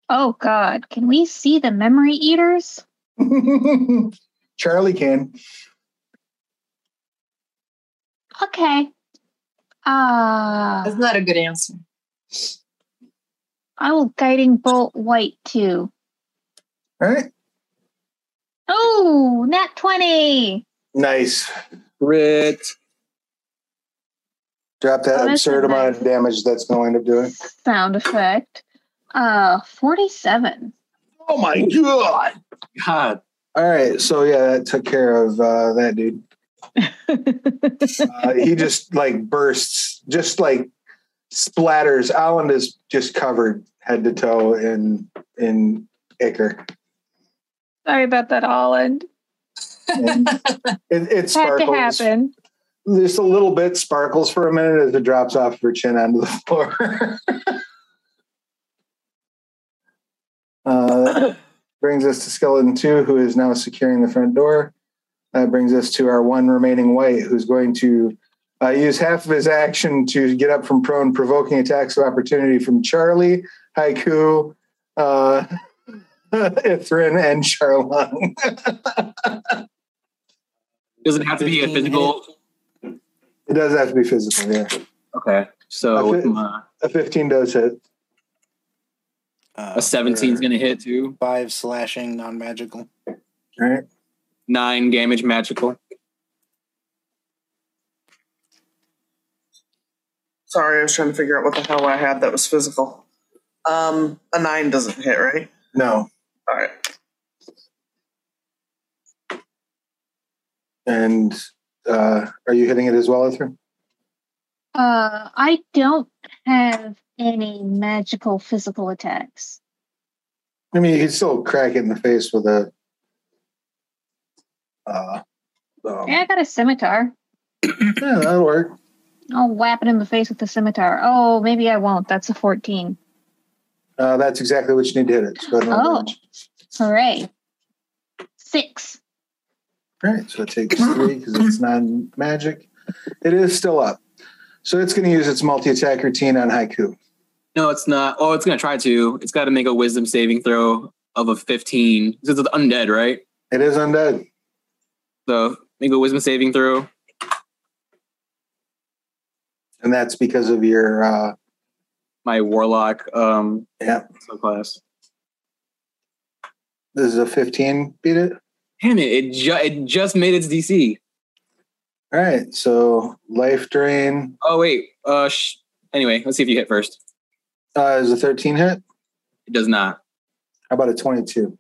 B: Oh God, can we see the memory eaters? *laughs*
A: Charlee can.
B: Okay. Uh
D: That's not a good answer.
B: I will guiding bolt wight too.
A: All right.
B: Oh, nat 20.
A: Nice.
C: Crit.
A: Drop that
B: Oh,
A: absurd amount
B: nice-
A: of damage that's going to do it.
B: Sound effect. Uh 47.
A: Oh my god.
C: God.
A: All right. So yeah, that took care of uh, that dude. *laughs* Uh, he just like bursts, just like splatters. Ollend is just covered head to toe in in ichor.
B: Sorry about that,
A: Ollend. It, it sparkles.
B: happen.
A: Just a little bit sparkles for a minute as it drops off her chin onto the floor. *laughs* uh, brings us to Skeleton 2, who is now securing the front door. That brings us to our one remaining wight, who's going to uh, use half of his action to get up from prone, provoking attacks of opportunity from Charlee, Haiku, uh, *laughs* Ithrin, and Sharlung. *laughs*
C: Does it have to be a physical?
A: it does have to be physical, yeah.
C: Okay. So
A: I
C: with
A: fit-
C: my-
A: A 15 does hit.
E: Uh,
C: a 17 is going to hit too.
E: Five slashing, non magical.
A: All right.
C: Nine damage magical.
F: Sorry, I was trying to figure out what the hell I had that was physical. Um, a nine doesn't hit, right?
A: No.
F: All right.
A: And uh, are you hitting it as well, Ithrin?
B: Uh I don't have any magical physical attacks.
A: I mean, you can still crack it in the face with a. Uh, um,
B: Yeah, I got a scimitar.
A: yeah, that'll work.
B: I'll whap it in the face with the scimitar. Oh, maybe I won't. That's a 14.
A: Uh, that's exactly what you need to hit it. So go ahead and roll
B: Oh. Hooray. Six.
A: All right, so it takes three because it's non magic. It is still up. So it's going to use its multi attack routine on Haiku.
C: No, it's not. Oh, it's going to try to. It's got to make a wisdom saving throw of a 15. Because it's undead, right?
A: It is undead.
C: So make a wisdom saving throw.
A: And that's because of your. Uh,
C: My warlock um
A: yeah,
C: subclass.
A: this is a 15. Beat it.
C: Damn it! It, ju- it just made its DC.
A: All right, so life drain
C: Oh wait. Uh. Sh- anyway, let's see if you hit first.
A: uh, is a 13 hit.
C: It does not.
A: How about a 22?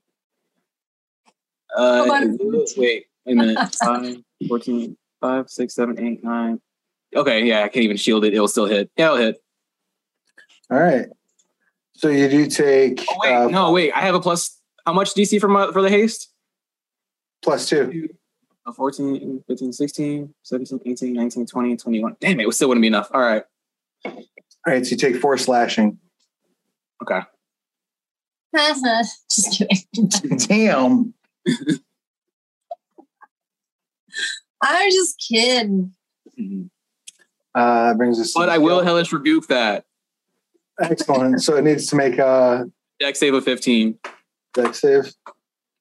C: Uh,
D: Hold
C: wait, wait a minute. *laughs* 5, 14, 5, 6, 7, 8, 9. Okay, yeah, I can't even shield it. It'll still hit. Yeah, it'll hit.
A: All right. So you do take
C: Oh, wait,
A: uh,
C: no, wait. I have a plus. How much DC for, my, for the haste?
A: Plus two.
C: Uh, 14, 15, 16, 17, 18, 19, 20, 21. Damn it, it still wouldn't be enough. All right.
A: All right, so you take four slashing.
C: Okay. *laughs*
D: Just kidding.
A: Damn. *laughs*
D: I'm just kidding.
C: Mhm.
A: Uh, brings us. to
C: But I will
A: skill.
C: hellish rebuke that.
A: Excellent. so it needs to make a
C: Dex save of 15.
A: dex save.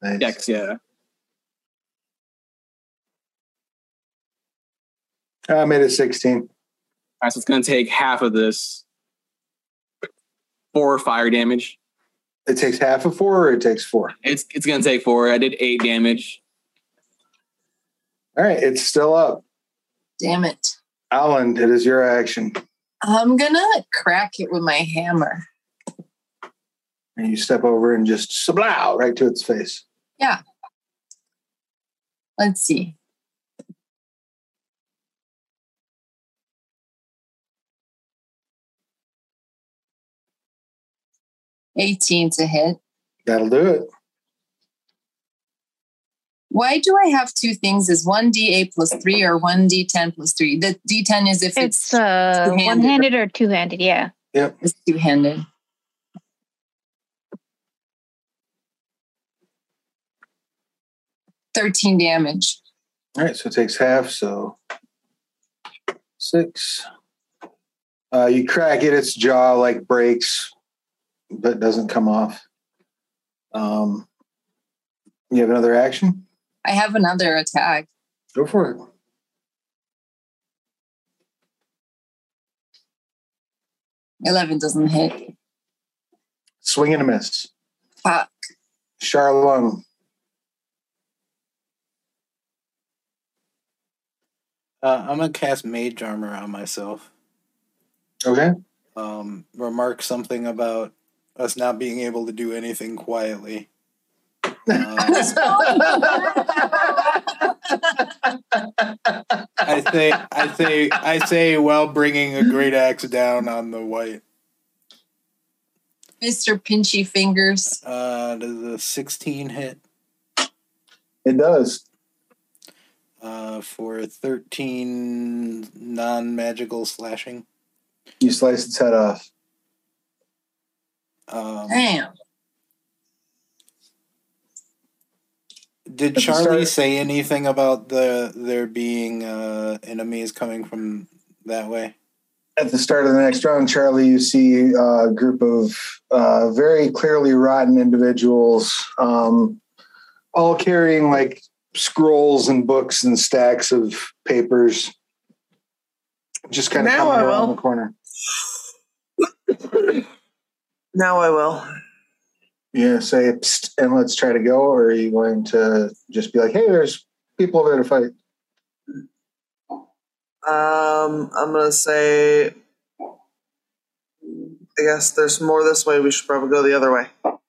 A: Nice.
C: Dex, yeah.
A: I made it 16.
C: All right, so it's going to take half of this. Four fire damage.
A: It takes half of four, or it takes four.
C: It's it's going to take four. I did eight damage.
A: All right, it's still up.
D: Damn it.
A: Ollend, it is your action.
D: I'm gonna crack it with my hammer.
A: And you step over and just sablow right to its face. Yeah.
D: Let's see. Eighteen to hit.
A: That'll do it.
D: Why do I have two things? Is one D8 plus three or one D10 plus three? The D10 is if it's,
B: It's uh
D: two-handed.
B: one handed or two handed, yeah. Yep.
D: It's two handed. Thirteen damage.
A: All right, so it takes half, so six. Uh, you crack it, its jaw like breaks, but doesn't come off. Um, you have another action?
D: I have another attack.
A: Go for it.
D: Eleven doesn't hit.
A: Swing and a miss.
D: Fuck.
A: Sharlung.
E: Uh, I'm gonna cast Mage Armor on myself.
A: Okay.
E: Um, remark something about us not being able to do anything quietly. Uh, *laughs* I say, I say, I say, while bringing a great axe down on the wight.
D: Mr. Pinchy Fingers.
E: Uh, does a 16 hit
A: It does.
E: uh, for 13 non-magical slashing?
A: You slice its head off.
E: Um,
D: Damn.
E: did Charlee
A: start-
E: say anything about the there being uh, enemies coming from that way?
A: At the start of the next round, Charlee, you see a group of uh, very clearly rotten individuals, um, all carrying like scrolls and books and stacks of papers, just kind of
F: Now
A: coming around the corner. *laughs*
F: Now I will.
A: You say, Psst, and let's try to go, or are you going to just be like, hey, there's people over there to fight?
F: Um, I'm gonna say. I guess there's more this way. We should probably go the other way.
A: All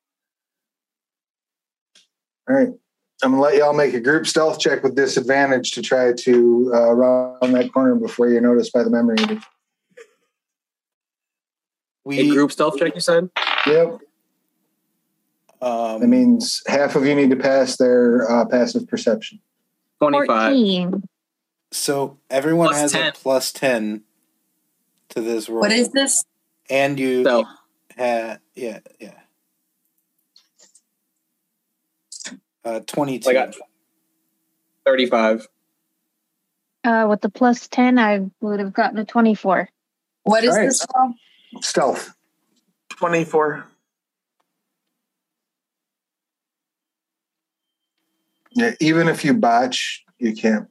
A: right. I'm gonna let y'all make a group stealth check with disadvantage to try to uh, round that corner before you're noticed by the memory. eater.
E: We
C: A group stealth check, you said?
A: Yep.
E: Um,
A: That means half of you need to pass their uh, passive perception.
C: 25.
B: 14.
E: so everyone
C: Plus
E: has
C: 10.
E: a plus ten to this roll.
D: What is this?
E: And you
C: So,
E: had yeah yeah. Uh, twenty-two.
C: I got 35.
B: Uh, with the plus 10, I would have gotten a 24.
D: What is
A: All right.
D: this from?
A: Stealth.
F: Twenty-four.
A: Yeah, even if you botch, you can't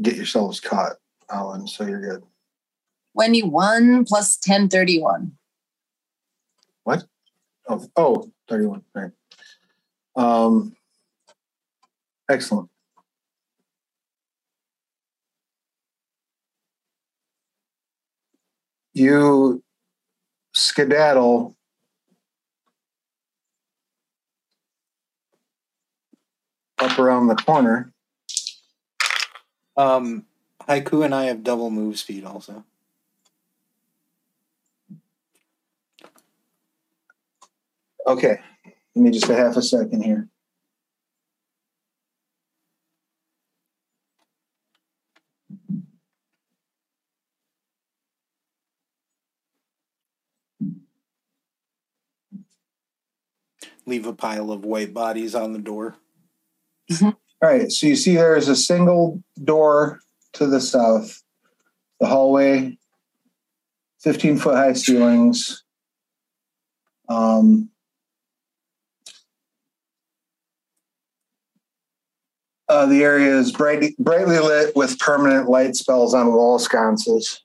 A: get yourselves caught, Ollend. So you're good.
D: 21 plus 10, 31.
A: Oh, oh 31. Right. Um, excellent. You skedaddle up around the corner.
E: Um, Haiku and I have double move speed also.
A: Okay, give me just a half a second here.
E: Leave a pile of wight bodies on the door.
A: All right, so you see there is a single door to the south, the hallway, 15 foot high ceilings. Um, uh, the area is bright, brightly lit with permanent light spells on wall sconces.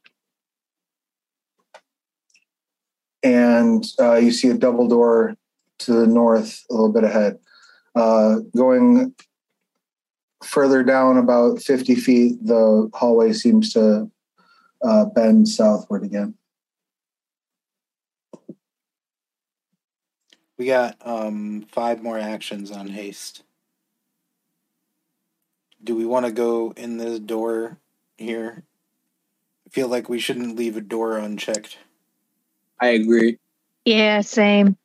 A: And uh, you see a double door to the north, a little bit ahead. Uh, going further down about 50 feet, the hallway seems to uh, bend southward again.
E: We got um five more actions on haste. Do we want to go in this door here? I feel like we shouldn't leave a door unchecked.
C: I agree.
B: Yeah, same.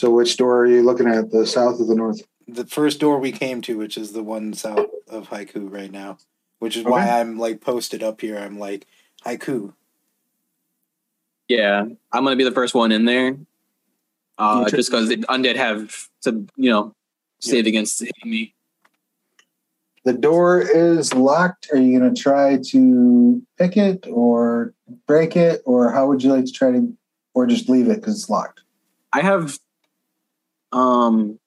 A: So, which door are you looking at? The south or the north?
E: the first door we came to, which is the one south of Haiku right now, which is why I'm like posted up here. I'm like Haiku.
C: Yeah, I'm gonna be the first one in there. Uh,
A: You
C: just because the undead have to, you know, save against hitting me.
A: The door is locked. Are you going to try to pick it or break it, or how would you like to try to, or just leave it because it's locked?
C: I have, um,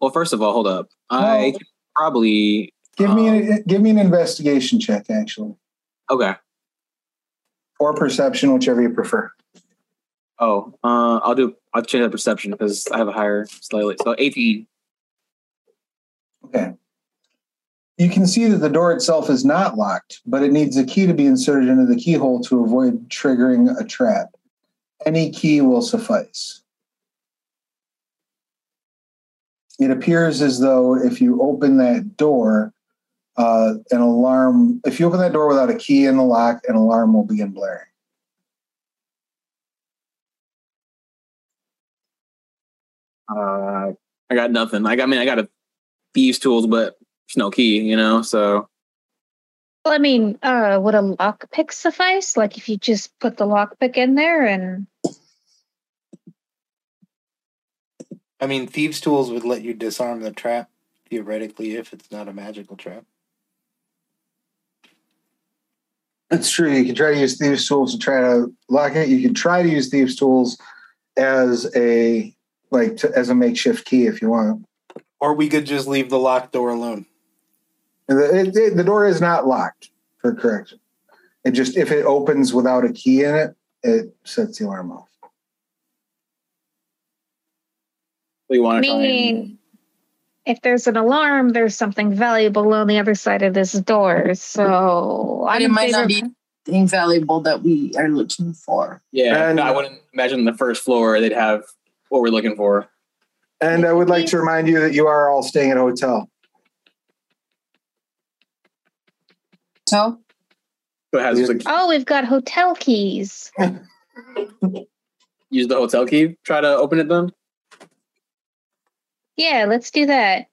C: well, first of all, hold up. I probably
A: Give me
C: Um,
A: a, give me an investigation check, actually,
C: okay.
A: or perception, whichever you prefer.
C: Oh, uh, I'll do. I'll change that perception because I have a higher slightly. So 18.
A: Okay. You can see that the door itself is not locked, but it needs a key to be inserted into the keyhole to avoid triggering a trap. Any key will suffice. It appears as though if you open that door, uh, an alarm, if you open that door without a key in the lock, an alarm will begin blaring.
C: Uh, I got nothing. I got. I mean, I got a thieves tools, but there's no key. You know, so
B: Well, I mean, uh, would a lockpick suffice? Like if you just put the lockpick in there and
E: I mean, thieves' tools would let you disarm the trap theoretically if it's not a magical trap.
A: That's true. You can try to use thieves' tools to try to lock it. You can try to use thieves' tools as a like to, as a makeshift key if you want.
E: Or we could just leave the locked door alone.
A: The, it, it- the door is not locked. For correction, it just if it opens without a key in it, it sets the alarm off.
C: We want
B: I
C: to try. And,
B: mean, if there's an alarm, there's something valuable on the other side of this door. So
D: But
B: I'm
D: it might
B: favor
D: not
B: of-
D: be invaluable that we are looking for.
C: yeah,
A: And-
C: no, I wouldn't imagine the first floor they'd have what we're looking for.
A: And I would like to remind you that you are all staying at a hotel.
D: So
C: So it has like,
B: Oh, we've got hotel keys. *laughs*
C: use the hotel key. Try to open it then.
B: Yeah, let's do that.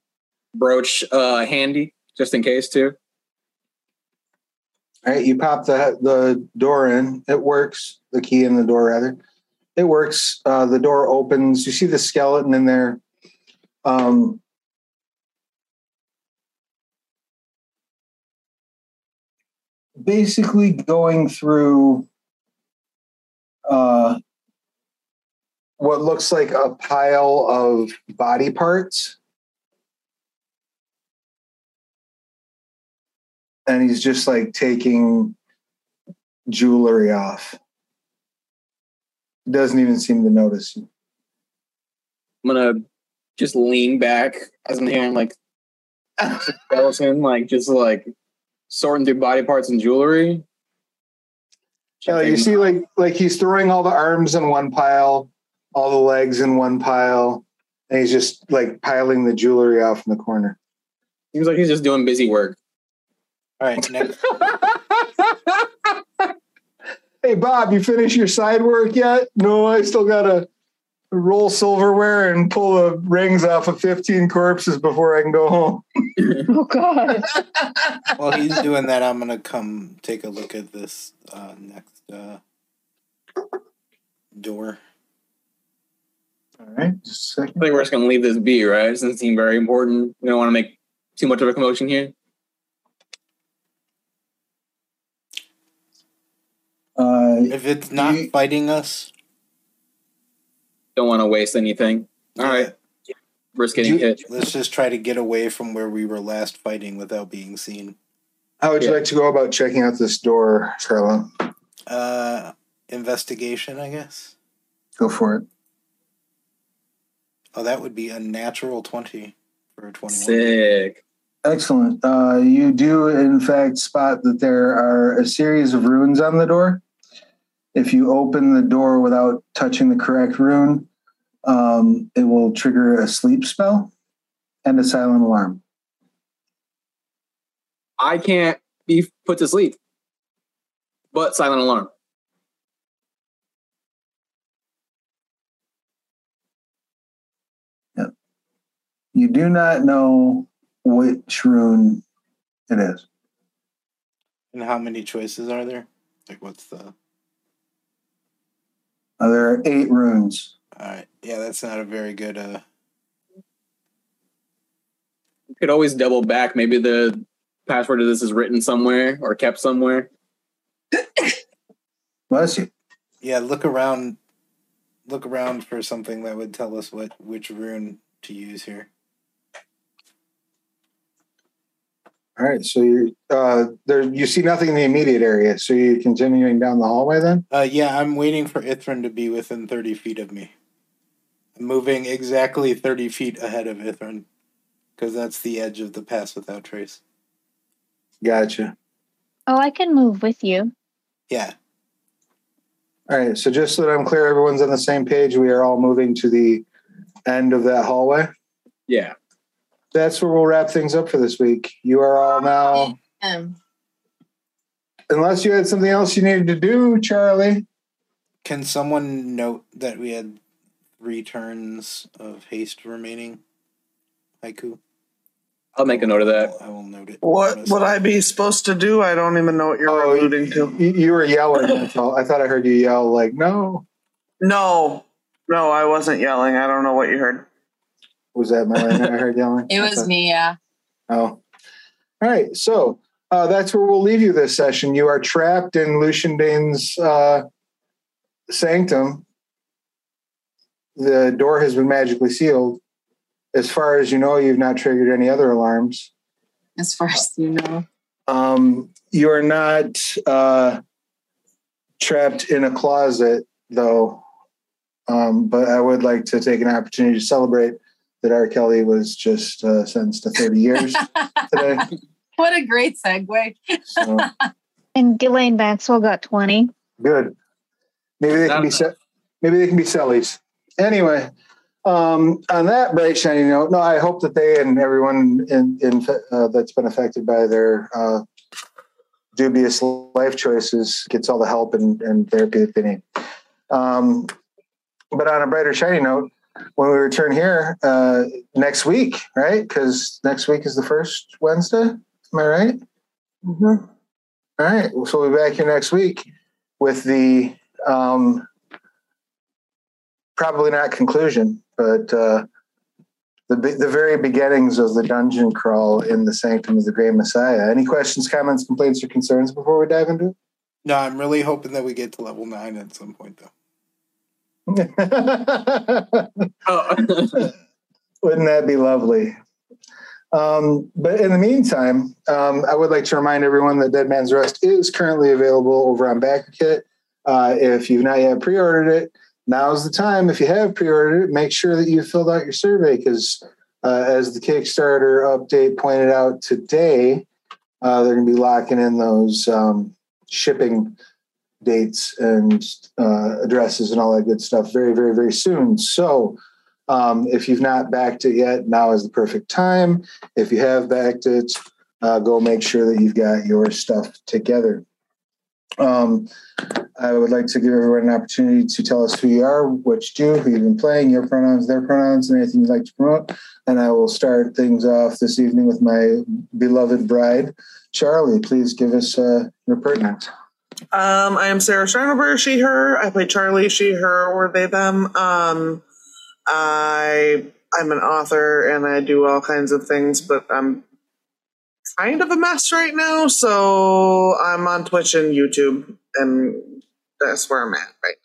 C: Brooch uh, handy just in case too.
A: All right, you pop the the door in. It works. The key in the door, rather. It works. Uh, the door opens. You see the skeleton in there. Um, basically, going through uh, what looks like a pile of body parts. and he's just like taking jewelry off. Doesn't even seem to notice you.
C: I'm gonna just lean back as I'm hearing like *laughs* skeleton, like just like sorting through body parts and jewelry.
A: Uh, you see, like like he's throwing all the arms in one pile, all the legs in one pile, and he's just like piling the jewelry off in the corner.
C: seems like he's just doing busy work.
E: All right, next. *laughs*
A: hey Bob, you finish your side work yet? No, I still gotta roll silverware and pull the rings off of 15 corpses before I can go home. *laughs*
B: Oh God. *laughs*
E: While he's doing that, I'm gonna come take a look at this uh, next uh, door.
A: All right, just a
C: I
A: second.
C: think we're just gonna leave this be, right? It doesn't seem very important. We don't want to make too much of a commotion here.
A: Uh,
E: If it's not
A: You-
E: fighting us,
C: Don't want to waste anything. All right, risk getting
A: You-
C: hit.
E: let's just try to get away from where we were last fighting without being seen.
A: how would you like to go about checking out this door, Charlotte?
E: Uh, investigation, I guess.
A: Go for it.
E: Oh, that would be a natural twenty for a twenty-one.
C: Sick.
A: Excellent. Uh, you do, in fact, spot that there are a series of runes on the door. If you open the door without touching the correct rune, um, it will trigger a sleep spell and a silent alarm.
C: I can't be put to sleep. But silent alarm.
A: You do not know which rune it is.
E: And how many choices are there? Like, what's the?
A: Uh, there are eight runes.
E: All right. Yeah, that's not a very good. uh
C: You could always double back. Maybe the password of this is written somewhere or kept somewhere. *coughs*
A: Bless you.
E: Yeah, look around. Look around for something that would tell us what which rune to use here.
A: All right, so you uh, there you see nothing in the immediate area. So you're continuing down the hallway then.
E: Uh, yeah, I'm waiting for Ithrin to be within 30 feet of me. I'm moving exactly 30 feet ahead of Ithrin because that's the edge of the pass without trace.
A: Gotcha.
B: Oh, I can move with you.
E: Yeah.
A: All right, so just so that I'm clear, everyone's on the same page. We are all moving to the end of that hallway.
C: Yeah.
A: That's where we'll wrap things up for this week. You are all now,
D: Um,
A: unless you had something else you needed to do, Charlee.
E: Can someone note that we had three turns of haste remaining? Haiku.
C: I'll make a note of that.
E: I will note it.
F: What would I be supposed to do? I don't even know what you're
A: Oh,
F: alluding to.
A: You, you were yelling. I thought I heard you yell like, "No."
F: No, no, I wasn't yelling. I don't know what you heard.
A: Was that Milena I heard yelling?
D: it was me, yeah.
A: Oh. All right. So uh, that's where we'll leave you this session. You are trapped in Lucien Daine's uh, sanctum. The door has been magically sealed. As far as you know, you've not triggered any other alarms.
D: As far as you know.
A: Um, you are not uh, trapped in a closet, though. Um, but I would like to take an opportunity to celebrate that R. Kelly was just uh, sentenced to 30 years today. *laughs*
D: what a great segue.
A: So. *laughs*
B: And Ghislaine Maxwell got 20.
A: Good. Maybe they can be se- maybe they can be sellies. Anyway, um, on that bright shiny note, no, I hope that they and everyone in, in uh, that's been affected by their uh, dubious life choices gets all the help and, and therapy that they need. Um, but on a brighter shiny note, when we return here uh, next week, right? Because next week is the first Wednesday. Am I right?
F: Mm-hmm.
A: All right. So we'll be back here next week with the um, probably not conclusion, but uh, the the very beginnings of the dungeon crawl in the Sanctum of the Gray Messiah. Any questions, comments, complaints, or concerns before we dive into it?
E: No, I'm really hoping that we get to level nine at some point, though.
C: Oh. *laughs*
A: Wouldn't that be lovely? Um, but in the meantime, um, I would like to remind everyone that Dead Man's Rust is currently available over on BackerKit. Uh, if you've not yet pre-ordered it, now's the time. If you have pre-ordered it, make sure that you filled out your survey because, uh, as the Kickstarter update pointed out today, uh, they're going to be locking in those um, shipping dates and uh, addresses and all that good stuff very, very, very soon. So. Um, if you've not backed it yet, now is the perfect time. If you have backed it, uh, go make sure that you've got your stuff together. Um, I would like to give everyone an opportunity to tell us who you are, what you do, who you've been playing, your pronouns, their pronouns, and anything you'd like to promote. And I will start things off this evening with my beloved bride, Charlee. Please give us uh, your pertinence.
F: Um, I am Sarah Scharnweber, she, her. I play Charlee, she, her, or they, them. Um, I I'm an author and I do all kinds of things, but I'm kind of a mess right now. So I'm on Twitch and YouTube, and that's where I'm at right.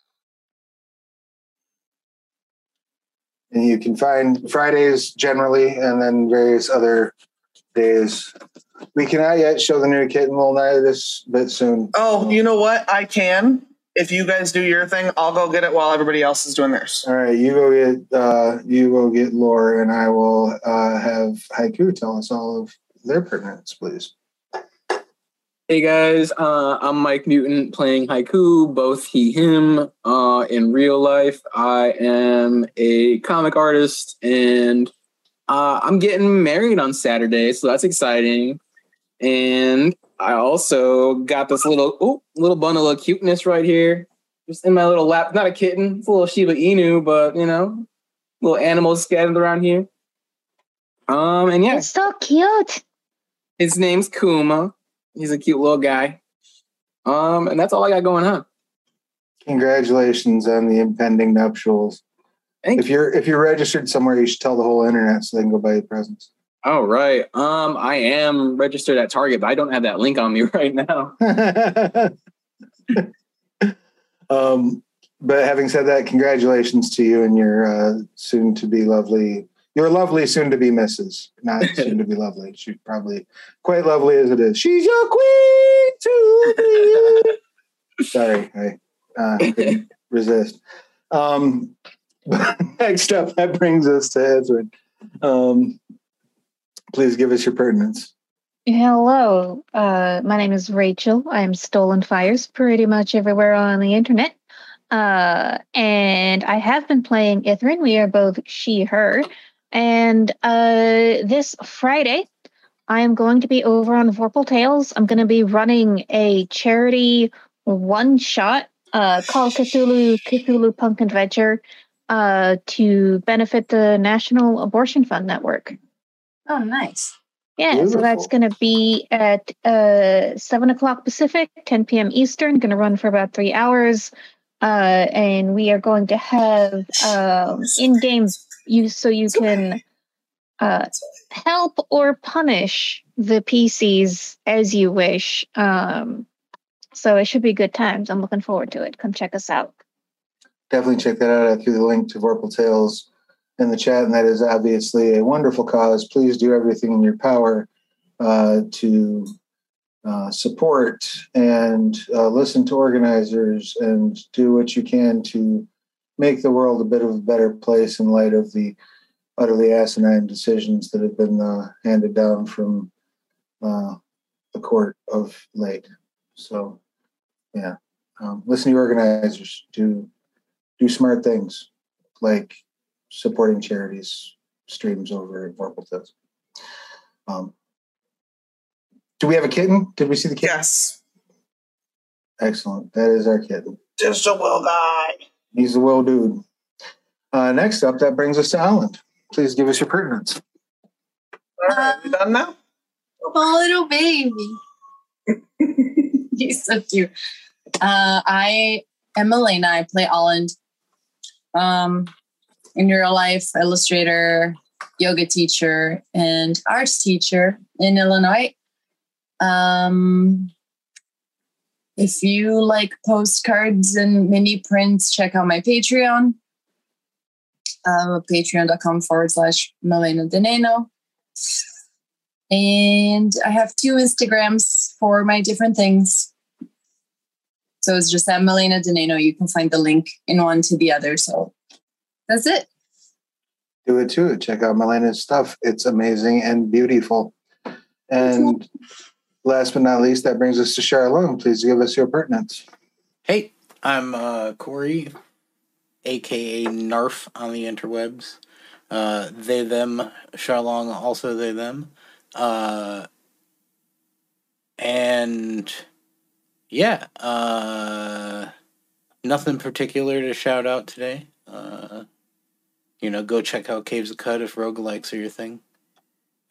A: And you can find Fridays generally, and then various other days. We cannot yet show the new kitten little night this bit soon.
F: Oh, you know what? I can. If you guys do your thing, I'll go get it while everybody else is doing theirs.
A: All right, you go get uh, you go get Laura, and I will uh, have Haiku tell us all of their pertinence, please.
C: Hey guys, uh, I'm Mike Mutant playing Haiku, both he, him. Uh, in real life, I am a comic artist and uh, I'm getting married on Saturday, so that's exciting. And I also got this little ooh, little bundle of cuteness right here, just in my little lap. Not a kitten, it's a little Shiba Inu, but you know, little animals scattered around here. Um, and yeah,
B: It's so cute.
C: his name's Kuma. He's a cute little guy. Um, and that's all I got going on.
A: Congratulations on the impending nuptials.
C: Thank
A: If you're if you're registered somewhere, you should tell the whole internet so they can go buy you presents.
C: All right. Um, I am registered at Target, but I don't have that link on me *laughs* right now. *laughs*
A: um, but having said that, congratulations to you and your uh, soon to be lovely, your lovely soon to be missus, not *laughs* soon to be lovely. She's probably quite lovely as it is. She's your queen to be. Sorry, I uh, couldn't resist. Um, next up, that brings us to Ithrin. Um, please give us your pertinence.
B: Hello, uh, my name is Rachel. I'm Stolen Fires pretty much everywhere on the internet. Uh, and I have been playing Ithrin. We are both she, her. And uh, this Friday, I am going to be over on Vorpal Tales. I'm going to be running a charity one shot uh, called Cthulhu Cthulhu Punk Adventure uh, to benefit the National Abortion Fund Network.
D: Oh, nice.
B: Yeah, so that's going to be at uh, 7 o'clock Pacific, 10 p.m. Eastern, going to run for about three hours. Uh, and we are going to have um, in game use so you can uh, help or punish the PCs as you wish. Um, so it should be good times. I'm looking forward to it. Come check us out.
A: definitely check that out. I threw the link to Vorpal Tales in the chat, and that is obviously a wonderful cause. Please do everything in your power uh, to uh, support and uh, listen to organizers and do what you can to make the world a bit of a better place in light of the utterly asinine decisions that have been uh, handed down from uh, the court of late. So, yeah, um, listen to organizers. Do do smart things like supporting charities streams over at Vorpal Tales. Um, do we have a kitten? Did we see the kitten?
F: Yes.
A: Excellent. That is our kitten.
F: Just a will guy.
A: He's the will dude. Uh, next up, that brings us to Ollend. Please give us your pertinence.
F: All right, you done now?
D: Oh, little baby. *laughs* He's so cute. Uh, I am Elena. I play Ollend. Um, in real life, illustrator, yoga teacher, and arts teacher in Illinois. Um, if you like postcards and mini prints, check out my Patreon. Uh, patreon.com forward slash Milena Deneno. And I have two Instagrams for my different things. So it's just at Milena Deneno. You can find the link in one to the other. So that's it.
A: Do it too. Check out Milena's stuff. It's amazing and beautiful. And last but not least, that brings us to Sharlung. Please give us your pertinence.
E: Hey, I'm uh, Corey, aka Narf on the interwebs. Uh, they, them, Sharlung, also they, them. Uh, and yeah, uh, nothing particular to shout out today. Uh, you know, go check out Caves of Qud if roguelikes are your thing.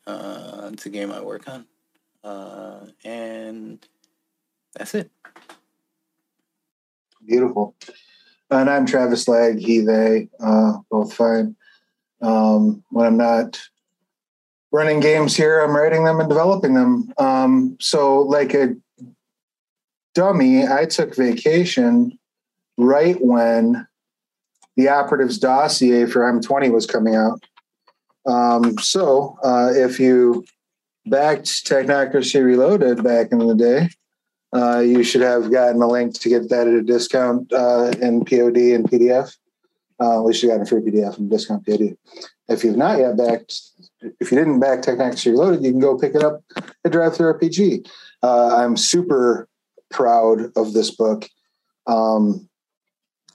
E: Uh, it's a game I work on. Uh, and that's it.
A: Beautiful. And I'm Travis Legge, he, they, uh, both fine. Um, when I'm not running games here, I'm writing them and developing them. Um, so, like a dummy, I took vacation right when the operative's dossier for M20 was coming out. Um, so, uh, if you backed Technocracy Reloaded back in the day, uh, you should have gotten a link to get that at a discount uh, in POD and PDF. Uh, at least you got a free PDF and discount POD. If you've not yet backed, if you didn't back Technocracy Reloaded, you can go pick it up at DriveThruRPG. Uh, I'm super proud of this book. Um,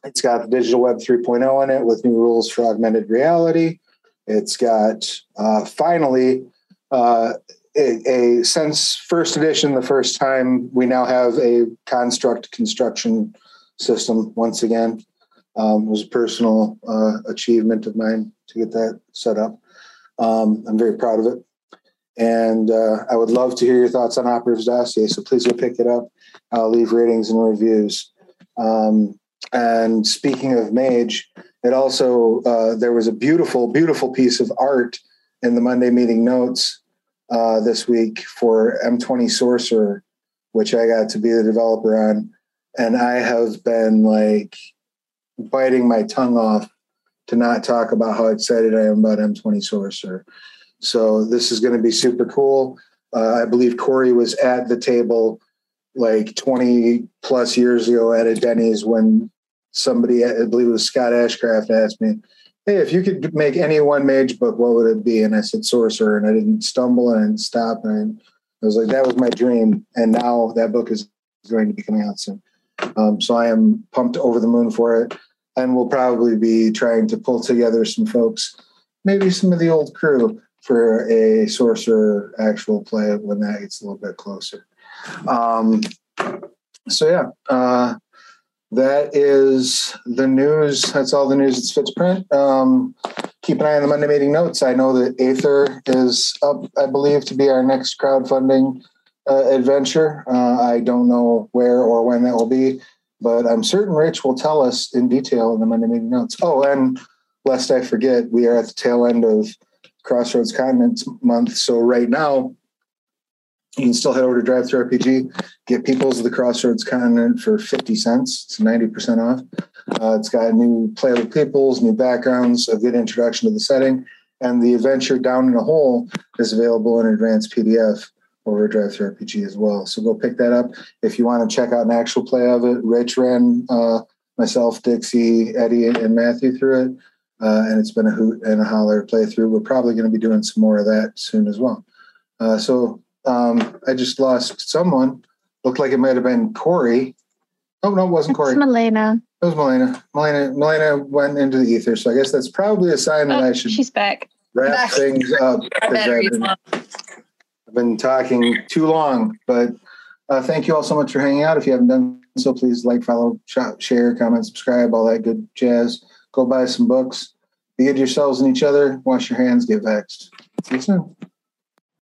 A: it's got the Digital Web 3.0 in it with new rules for augmented reality. It's got uh, finally uh, a, a since first edition, the first time we now have a construct construction system once again. Um, was a personal uh, achievement of mine to get that set up. Um, I'm very proud of it. And uh, I would love to hear your thoughts on Operative's Dossier. So please go pick it up. I'll leave ratings and reviews. Um, and speaking of Mage, it also, uh, there was a beautiful, beautiful piece of art in the Monday meeting notes uh, this week for M20 Sorcerer, which I got to be the developer on. And I have been like biting my tongue off to not talk about how excited I am about M20 Sorcerer. So this is going to be super cool. Uh, I believe Corey was at the table like 20 plus years ago at a Denny's when somebody, I believe it was Scott Ashcraft, asked me, Hey, if you could make any one mage book, what would it be? And I said Sorcerer, and I didn't stumble and stop. And I was like, that was my dream. And now that book is going to be coming out soon. Um, so I am pumped over the moon for it. And we'll probably be trying to pull together some folks, maybe some of the old crew for a sorcerer actual play when that gets a little bit closer. Um, so yeah, uh, that is the news. That's all the news that's fit to print. Um, keep an eye on the Monday meeting notes. I know that Aether is up, I believe, to be our next crowdfunding uh, adventure. Uh, I don't know where or when that will be, but I'm certain Rich will tell us in detail in the Monday meeting notes. Oh, and lest I forget, we are at the tail end of Crossroads Continents month. So right now, you can still head over to DriveThruRPG, get Peoples of the Crossroads Continent for 50 cents. It's 90% off. Uh, it's got new playable peoples, new backgrounds, a good introduction to the setting, and the adventure Down in a Hole is available in advanced PDF over at DriveThruRPG as well. So go pick that up. If you want to check out an actual play of it, Rich ran uh, myself, Dixie, Eddie, and Matthew through it. Uh, and it's been a hoot and a holler playthrough. We're probably going to be doing some more of that soon as well. Uh, so um, I just lost someone. Looked like it might have been Corey. Oh no, it wasn't Corey.
B: It's Milena.
A: It was Milena. Milena. Milena went into the ether, so I guess that's probably a sign that
B: Oh,
A: I should
B: she's back.
A: wrap
D: Back.
A: things *laughs* up. 'cause I've been- I've been talking too long, but uh, thank you all so much for hanging out. If you haven't done so, please like, follow, share, comment, subscribe, all that good jazz. Go buy some books. Be good to yourselves and each other. Wash your hands. Get vexed. See you soon.